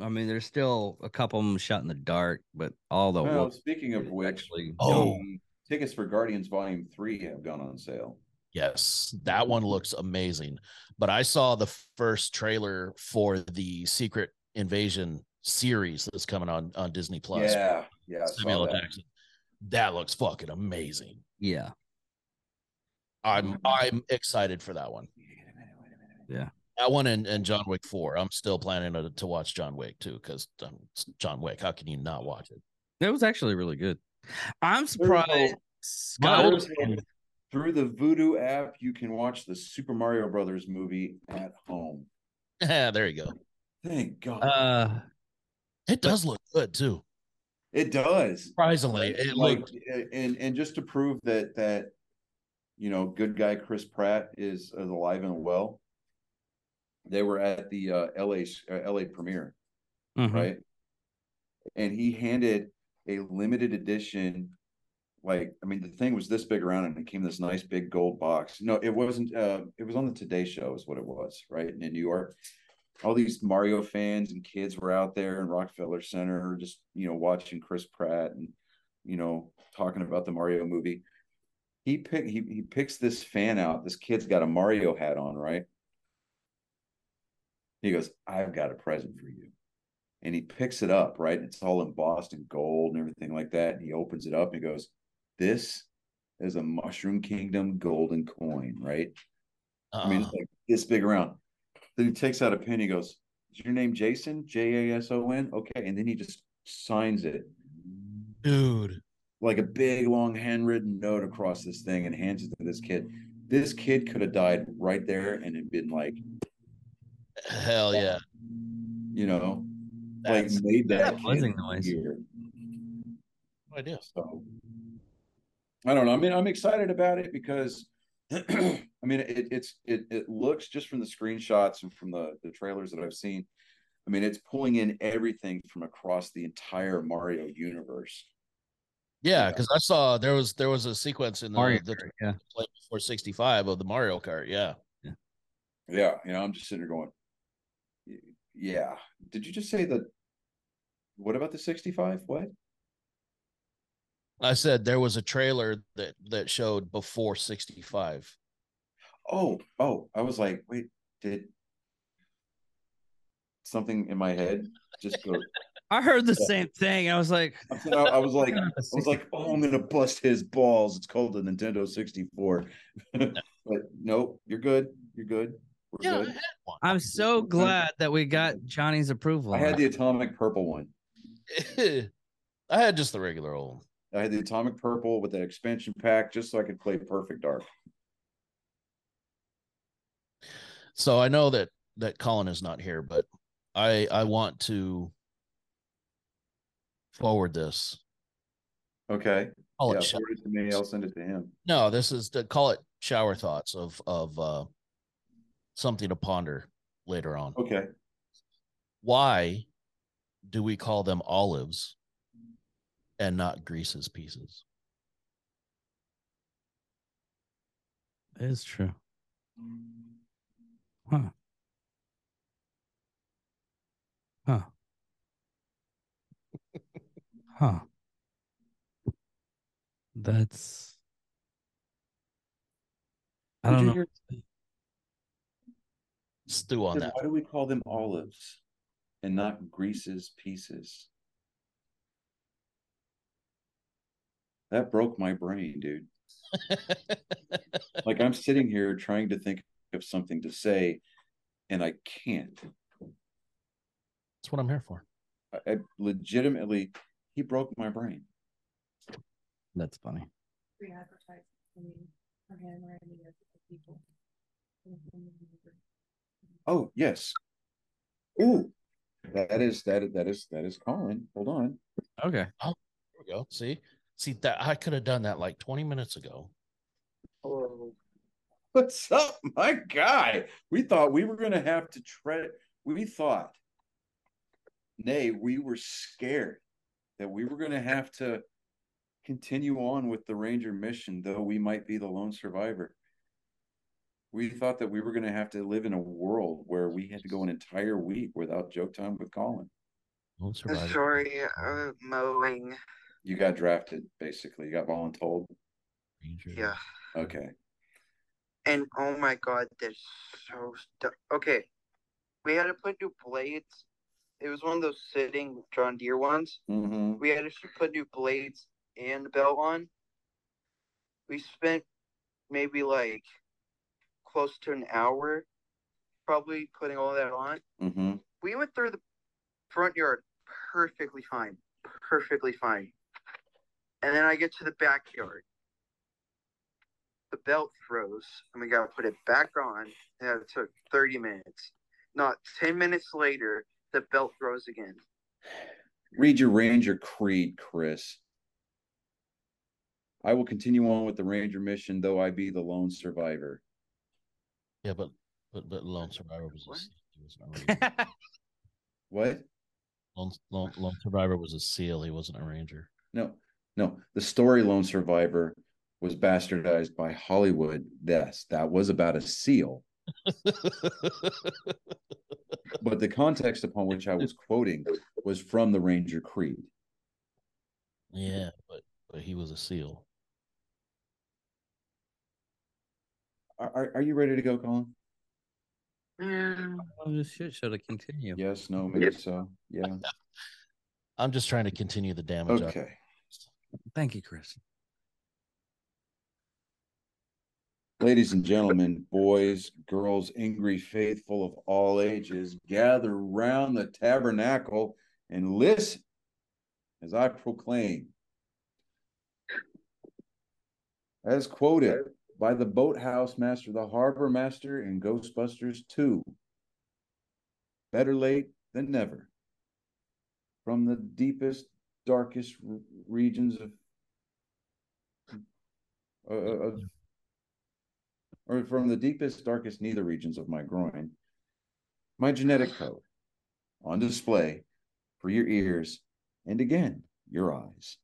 I mean, there's still a couple of them shot in the dark, but all the Well, speaking of which, actually Oh. the tickets for Guardians Volume Three have gone on sale. Yes, that one looks amazing. But I saw the first trailer for the Secret Invasion series that's coming on on Disney Plus. Yeah, yeah. Samuel Jackson. That looks fucking amazing. yeah. I'm I'm excited for that one. Wait a minute, wait a minute. That one and, and John Wick 4. I'm still planning to, to watch John Wick too, because um, John Wick. How can you not watch it? It was actually really good. I'm surprised Scott Through the Vudu app, you can watch the Super Mario Brothers movie at home. Yeah, [laughs] there you go. Thank God. uh It does look good too. It does. Surprisingly, it like looked and and just to prove that that you know good guy chris pratt is, is alive and well they were at the uh la uh, la premiere mhm. right and he handed a limited edition like i mean the thing was this big around and it came in this nice big gold box no it wasn't uh it was on the today show is what it was right in new york all these mario fans and kids were out there in rockefeller center just you know watching chris pratt and you know talking about the mario movie he pick he, he picks this fan out this kid's got a mario hat on right he goes i've got a present for you and he picks it up, right? It's all embossed in gold and everything like that. And he opens it up and he goes, This is a Mushroom Kingdom golden coin, right? I mean, it's ah. like this big around. Then he takes out a pen. He goes, Is your name Jason? J A S O N? Okay. And then he just signs it dude. like a big, long handwritten note across this thing and hands it to this kid. This kid could have died right there and it'd been like, Hell yeah. you know, like made that that buzzing noise. weird. no idea. So I don't know. I mean, I'm excited about it because [clears throat] I mean it, it's it it looks just from the screenshots and from the the trailers that I've seen. I mean, it's pulling in everything from across the entire Mario universe. Yeah, because I saw there was there was a sequence in the, Mario the Kart, yeah. play before 65 of the Mario Kart. Yeah. Yeah, you know, I'm just sitting there going, yeah. Did you just say that? What about the 65? What? I said there was a trailer that that showed before 65. Oh, oh, I was like, wait, did something in my head just go? [laughs] I heard the Yeah. same thing. I was like, I, I was like, [laughs] I was like, oh, I'm gonna bust his balls. It's called the Nintendo 64. [laughs] but nope, you're good. You're good. We're Yeah, good. I'm so glad that we got Johnny's approval. I had the atomic purple one. I had just the regular old. I had the atomic purple with that expansion pack just so I could play Perfect Dark. So I know that that Colin is not here, but I I want to forward this. Okay. Call yeah, it forward it to me. I'll send it to him. no, this is to call it shower thoughts of of uh something to ponder later on. Okay. Why do we call them olives and not Greece's pieces? It is true. Huh. Huh. [laughs] huh. That's. I don't know. hear- stew on that. Why do we call them olives and not Greece's pieces? That broke my brain, dude. [laughs] Like I'm sitting here trying to think of something to say, and I can't. That's what I'm here for. I, I legitimately, he broke my brain. That's funny. free advertising for me for handwriting it people. Oh yes. Ooh, that is that is that is that is Colin. Hold on. Okay. Oh, there we go. See, see that I could have done that like 20 minutes ago. What's up, my guy? We thought we were gonna have to tread. We thought, nay, we were scared that we were gonna have to continue on with the Ranger mission, though we might be the lone survivor. We thought that we were gonna have to live in a world where we had to go an entire week without joke time with Colin. Lone survivor. Sorry, uh, mowing. You got drafted, basically. You got voluntold. Ranger. Yeah. Okay. And oh my god, they're so stuck. Okay. We had to put new blades. It was one of those sitting John Deere ones. Mm-hmm. We had to put new blades and the belt on. We spent maybe like close to an hour probably putting all that on. Mm-hmm. We went through the front yard perfectly fine. Perfectly fine. And then I get to the backyard. The belt froze, and we gotta put it back on. And it took 30 minutes. Not 10 minutes later, the belt froze again. Read your Ranger creed, Chris. I will continue on with the Ranger mission, though I be the lone survivor. Yeah, but but but lone survivor was a What? seal. He wasn't a. [laughs] What? lone, lone, lone survivor was a seal. He wasn't a ranger. No, no. The story Lone Survivor was bastardized by Hollywood. Yes, that was about a seal. [laughs] But the context upon which I was quoting was from the Ranger Creed. yeah, but but he was a seal. Are, are, are you ready to go, Colin? Yeah. Oh, this shit should have continued. Yes, no, maybe so. Yeah. [laughs] I'm just trying to continue the damage. up. Thank you, Chris. Ladies and gentlemen, boys, girls, angry faithful of all ages, gather round the tabernacle and listen as I proclaim. As quoted by the boathouse master, the harbor master in Ghostbusters 2. Better late than never. From the deepest, darkest regions of, uh, of or from the deepest, darkest neither regions of my groin, my genetic [sighs] code on display for your ears and again, your eyes.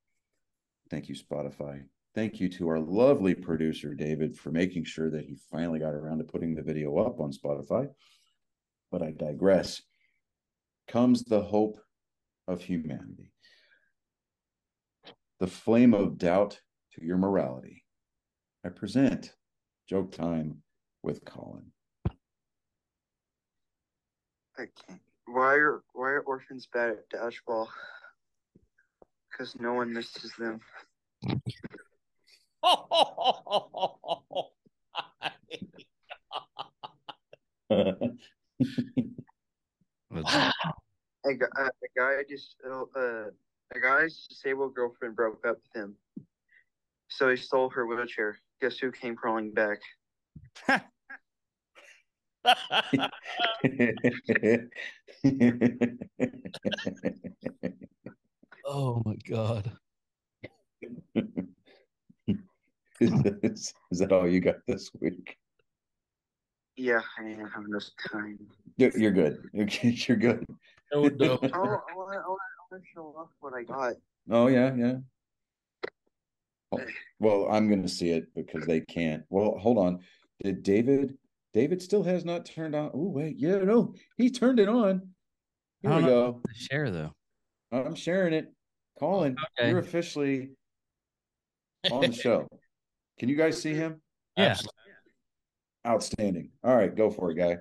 Thank you, Spotify. Thank you to our lovely producer, David, for making sure that he finally got around to putting the video up on Spotify. But I digress. Comes the hope of humanity, the flame of doubt to your morality. I present Joke Time with Colin. I can't. Why are why are orphans bad at dodgeball? Because no one misses them. [laughs] That's- A, gu- a, a guy just uh, a guy's disabled girlfriend broke up with him, so he stole her wheelchair. Guess who came crawling back? [laughs] oh my god. is, [laughs] is that all you got this week? Yeah, I didn't have enough time. You're, you're good. You're, you're good. No, no. Oh, I want, I want, I want to show off what I got. Oh yeah, yeah. Well, I'm going to see it because they can't. Well, hold on. Did David? David still has not turned on. Oh wait, yeah, no, he turned it on. Here we go. Share though. I'm sharing it. Colin, Okay. you're officially on the show. Can you guys see him? [laughs] Yeah. Absolutely. Outstanding. All right, go for it, guy.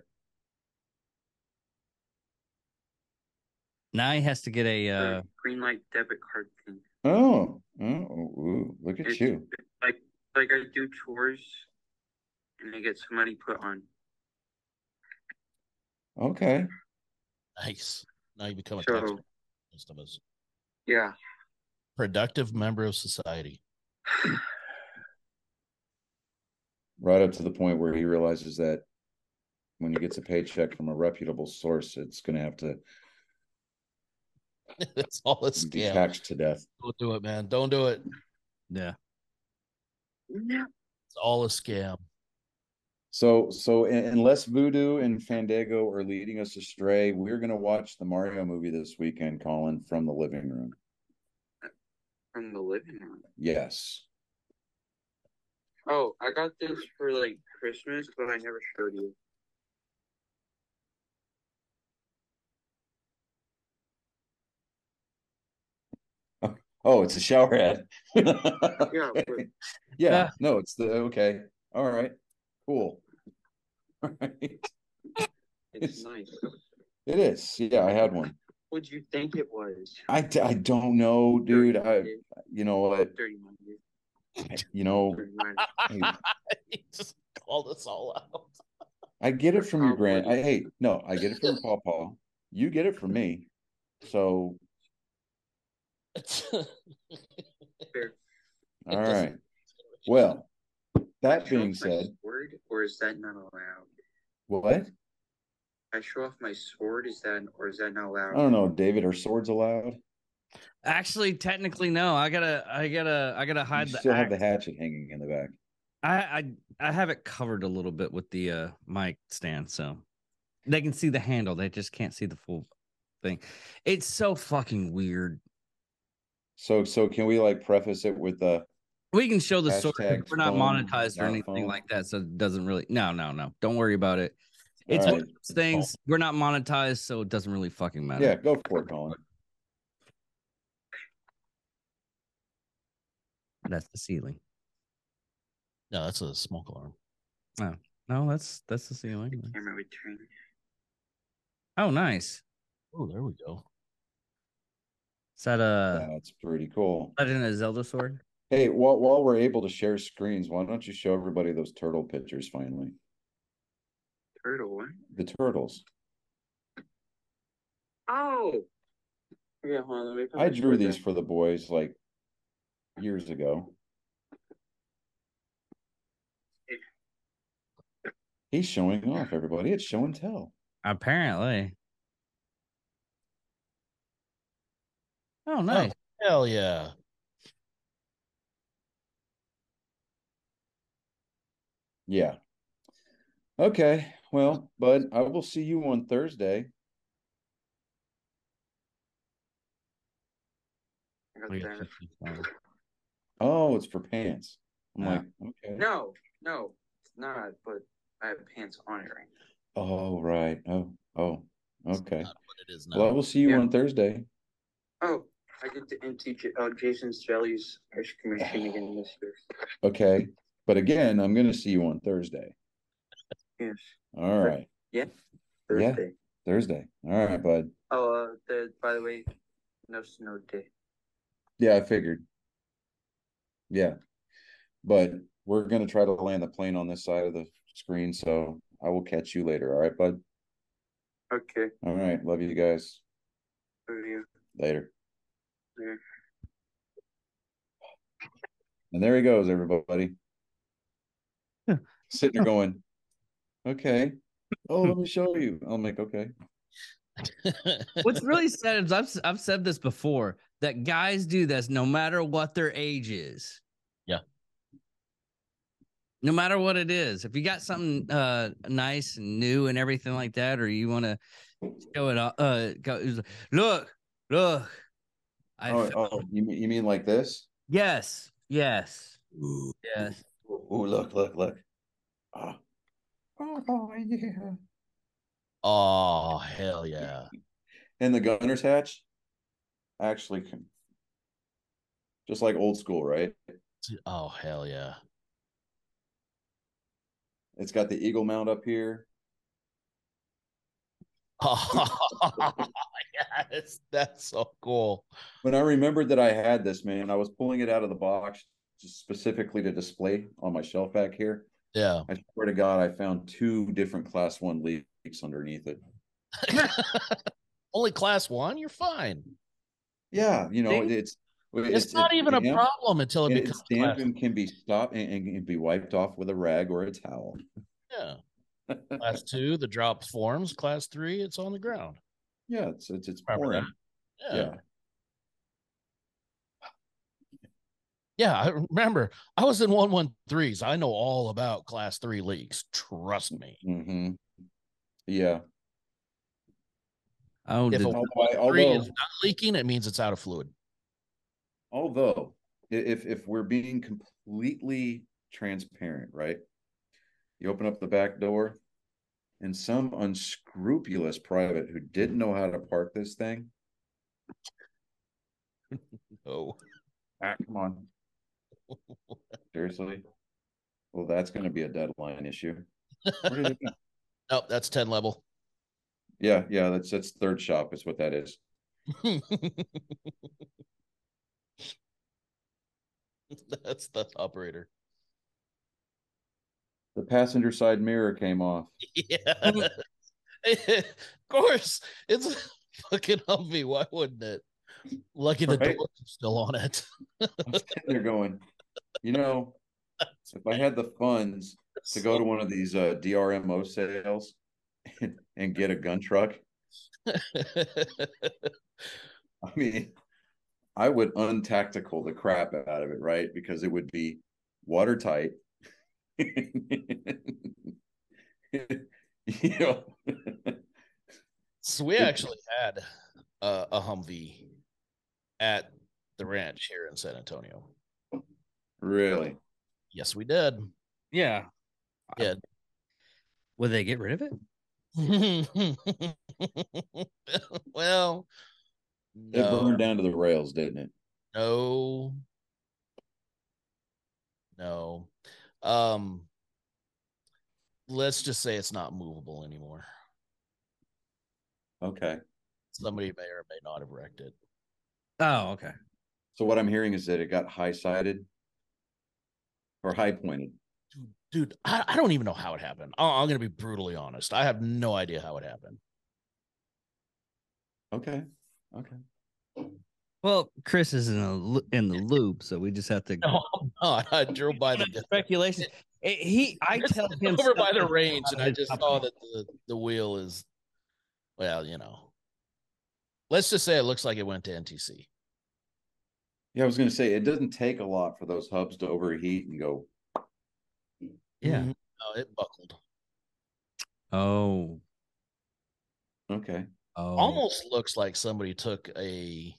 Now he has to get a. Uh, Greenlight debit card thing. Oh, oh, ooh, look at It's- you. Like like I do chores and I get some money put on. Okay. Nice. Now you become a So- tax most of us. Yeah. Productive member of society. [sighs] Right up to the point where he realizes that when he gets a paycheck from a reputable source, it's going to have to [laughs] That's all a be scam. taxed to death. Don't do it, man. Don't do it. yeah. Yeah. It's all a scam. So, so unless Vudu and Fandango are leading us astray, we're going to watch the Mario movie this weekend, Colin, from the living room. From the living room. Yes. Oh, I got this for like Christmas, but I never showed you. Oh, it's a shower head. [laughs] Yeah, but yeah. Yeah. No, it's the okay. All right. Cool. [laughs] All right. it's [laughs] nice. It is. Yeah, I had one. What'd you think it was? I, I don't know, dude. I you know what? Dirty Monday. You know, Dirty Monday. he just called us all out. I get it from your grand. I Probably. hey, no, I get it from your pawpaw. You get it from me. So Fair. all. Well, that being said, sword, or is that not allowed? what? I show off my sword, is that or is that not allowed? I don't know, David. Are swords allowed? Actually, technically, no. I gotta, I gotta, I gotta You hide the. still have the hatchet hanging in the back. I, I, I have it covered a little bit with the uh mic stand, so they can see the handle. They just can't see the full thing. It's so fucking weird. So, so can we like preface it with the We can show the sword. Hashtag We're not monetized or anything phone. like that, so it doesn't really. No, no, no. Don't worry about it. It's All one of those things. We're not monetized, so it doesn't really fucking matter. Yeah, go for it, Colin. That's the ceiling. No, that's a smoke alarm. No, No, that's that's the ceiling. Camera would turn. Oh, nice. Oh, there we go. Is that a That's pretty cool. that in a Zelda sword? Hey, while while we're able to share screens, why don't you show everybody those turtle pictures finally? Turtle, what? The turtles. Oh! Yeah, hold on, let me I drew these down. for the boys like years ago. He's showing off everybody. It's show and tell. Apparently. Oh, oh, nice. Hell yeah. Yeah. Okay. Well, bud, I will see you on Thursday. I got We got that. 55. Oh, it's for pants. I'm Yeah. like, okay. No, no, it's not, but I have pants on it right now. Oh, right. Oh, oh, okay. It is Well, I will see you Yeah. on Thursday. Oh, I get to empty J- uh, Jason's Jellies ice cream machine again this year. Okay. But again, I'm going to see you on Thursday. Yes. All right. Yeah. Yeah. Thursday. Thursday. All right, bud. Oh, uh, the, by the way, no snow day. Yeah, I figured. Yeah. But we're going to try to land the plane on this side of the screen. So I will catch you later. All right, bud. Okay. All right. Love you guys. Love you. Later. Yeah. And there he goes, everybody. Yeah. Sitting there going, okay. Oh, let me show you. I'm like, okay. [laughs] What's really sad is I've I've said this before that guys do this no matter what their age is. Yeah. No matter what it is, if you got something uh nice and new and everything like that, or you want to show it, off, uh, go, look, look. I Oh, found- oh, you mean you mean like this? yes, yes, yes. Oh, look, look, look. Oh, oh yeah. oh, hell yeah. And the gunner's hatch actually can just like old school, right? Oh, hell yeah. It's got the eagle mount up here. [laughs] yes, that's so cool. When I remembered that I had this, man, I was pulling it out of the box just specifically to display on my shelf back here. Yeah. I swear to God, I found two different class one leaks underneath it. [laughs] Only class one, you're fine. Yeah, you know, See? it's It's, not even a problem until it becomes It's damp and can be stopped and, and can be wiped off with a rag or a towel. Yeah. Class two, the drop forms. Class three, it's on the ground. Yeah, it's it's it's pouring. Yeah. Yeah. Yeah, I remember I was in 113s. I know all about class three leaks. Trust me. Mm-hmm. Yeah. Oh, If did- a Although, Three although, is not leaking, it means it's out of fluid. although if if we're being completely transparent, right? You open up the back door, and some unscrupulous private who didn't know how to park this thing. [laughs] Oh, Ah, come on. [laughs] Seriously? Well, that's going to be a deadline issue. It go? [laughs] that's 10 level. Yeah, yeah, that's that's third shop is what that is. that's the operator. The passenger side mirror came off. [laughs] Yeah. [laughs] of course, it's a [laughs] fucking Humvee. Why wouldn't it? Lucky the Right. doors still on it. I'm sitting there going, you know, if I had the funds to go to one of these uh, DRMO sales and, and get a gun truck, I mean, I would untactical the crap out of it, right? Because it would be watertight. [laughs] you know, so we actually had uh, a Humvee at the ranch here in San Antonio. really. Yes, we did. yeah. Yeah. Would they get rid of it? [laughs] well, It no, burned down to the rails, didn't it? no, no. Um, let's just say it's not movable anymore. Okay. Somebody may or may not have wrecked it. Oh, okay. So what I'm hearing is that it got high sided or high pointed. Dude, dude I, I don't even know how it happened. I, I'm gonna be brutally honest. I have no idea how it happened. Okay. Okay. Well, Chris is in a in the loop, so we just have to No, I'm not. I drove by the speculation. Eh, He, I It's tell him over by the range, and I his just saw that the, the wheel is, well, you know, let's just say it looks like it went to NTC. Yeah, I was going to say it doesn't take a lot for those hubs to overheat and go. Yeah. Mhm. No, it buckled. Oh. Okay. Oh. Almost looks like somebody took a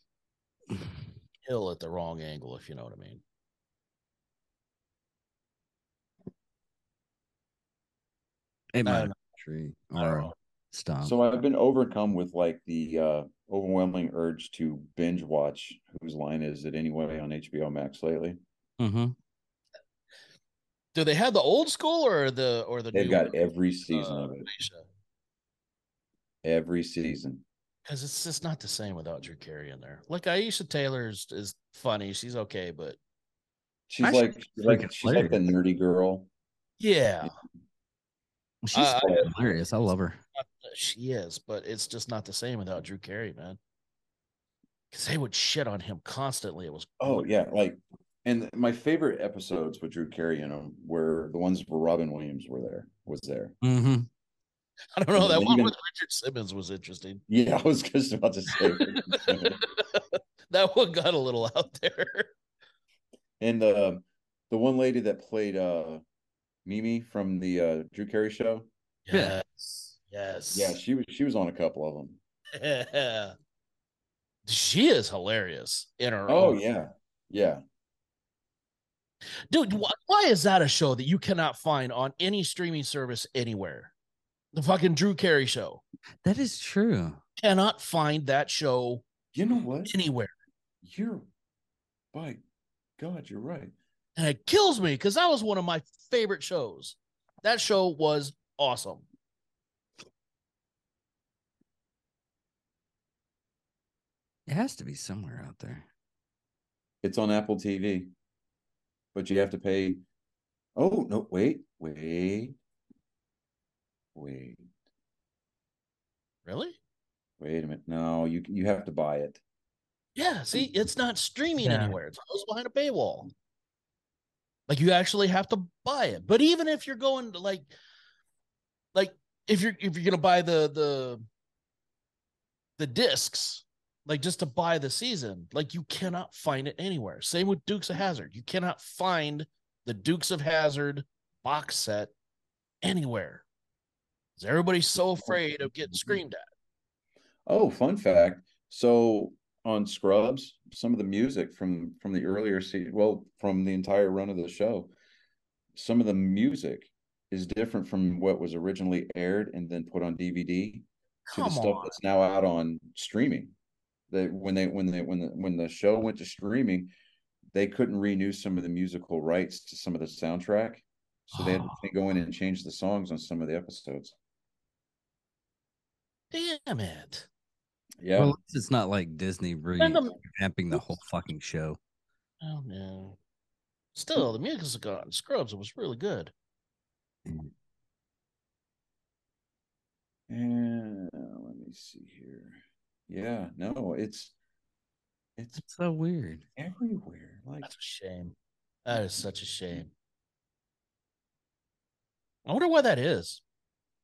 hill at the wrong angle, if you know what I mean. It might I have don't been a tree or know. stump. So I've been overcome with like the uh overwhelming urge to binge watch whose line is it anyway on HBO Max lately. mm-hmm. Do they have the old school or the or the They've new got every season uh, of it. Every season. Because it's just not the same without Drew Carey in there. Like Aisha Tyler is, is funny, she's okay, but She's Actually, like she's like she's like the nerdy girl. yeah, She's I- fucking hilarious. I love her. she is, but it's just not the same without Drew Carey, man. Because they would shit on him constantly. It was Oh yeah, like and my favorite episodes with Drew Carey in them were the ones where Robin Williams were there was there. Mm-hmm. [laughs] I don't know. That one with Richard Simmons was interesting. Yeah, I was just about to say. [laughs] that one got a little out there. and uh, the one lady that played uh Mimi from the uh Drew Carey show. Yes. Yes. Yeah, she was she was on a couple of them. Yeah. She is hilarious in her Oh own. yeah. Yeah. Dude, wh- why is that a show that you cannot find on any streaming service anywhere? The fucking Drew Carey show. That is true. Cannot find that show You know what? anywhere. You're by God, you're right. And it kills me because that was one of my favorite shows. That show was awesome. It has to be somewhere out there. It's on Apple TV, but you have to pay. Oh no! Wait, wait, wait, Really? wait a minute. No, you you have to buy it. Yeah. See, it's not streaming Yeah. anywhere. It's always behind a paywall. Like you actually have to buy it. But even if you're going to like, like if you're if you're gonna buy the the the discs, like just to buy the season, like you cannot find it anywhere. Same with Dukes of Hazzard. You cannot find the Dukes of Hazzard box set anywhere. Because everybody's so afraid of getting screamed at. Oh, fun fact. So on Scrubs, some of the music from from the earlier season, well, from the entire run of the show, some of the music is different from what was originally aired and then put on DVD to the Come stuff that's now out on streaming. That when they when they when the when the show went to streaming, they couldn't renew some of the musical rights to some of the soundtrack. So they had to [sighs] go in and change the songs on some of the episodes. Damn it. Yeah. Well, at least it's not like Disney And the- revamping the whole fucking show. Oh no. Still, the music on Scrubs was really good. And let me see here. Yeah, no, it's it's It's so weird. everywhere. Like That's a shame. That is such a shame. I wonder why that is.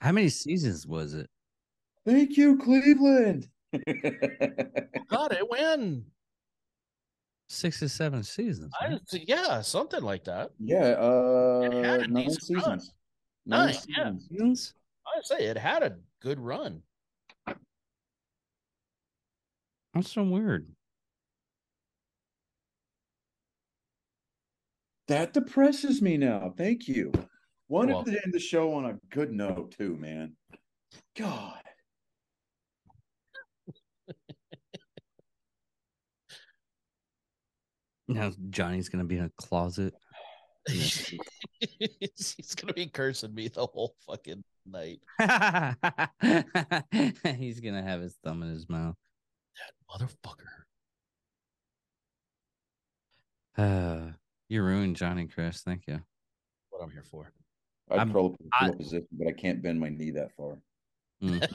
How many seasons was it? Thank you, Cleveland. [laughs] God, it went. Six or seven seasons. I, yeah, something like that. yeah, uh had a nine decent run. seasons. Nine, yeah. seasons. Seasons? I say it had a good run. That's so weird. That depresses me now. Thank you. Wanted welcome. to end the show on a good note too, man. God. Now Johnny's gonna be in a closet. [laughs] He's gonna be cursing me the whole fucking night. [laughs] He's gonna have his thumb in his mouth. That motherfucker. Uh, [sighs] you ruined Johnny, Chris. Thank you. What I'm here for. I'd I'm- curl up in I- position, but I can't bend my knee that far. [laughs]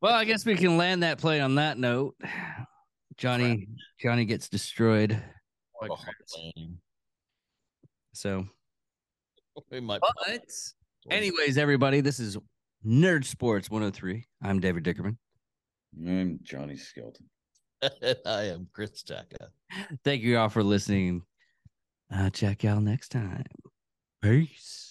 Well, I guess we can land that play on that note. [sighs] Johnny, Johnny gets destroyed. What Like a. So, We might. but anyways, everybody, this is Nerd Sports 103. I'm David Dickerman. I'm Johnny Skelton. [laughs] I am Chris Jacka. Thank you all for listening. Uh, check y'all next time. Peace.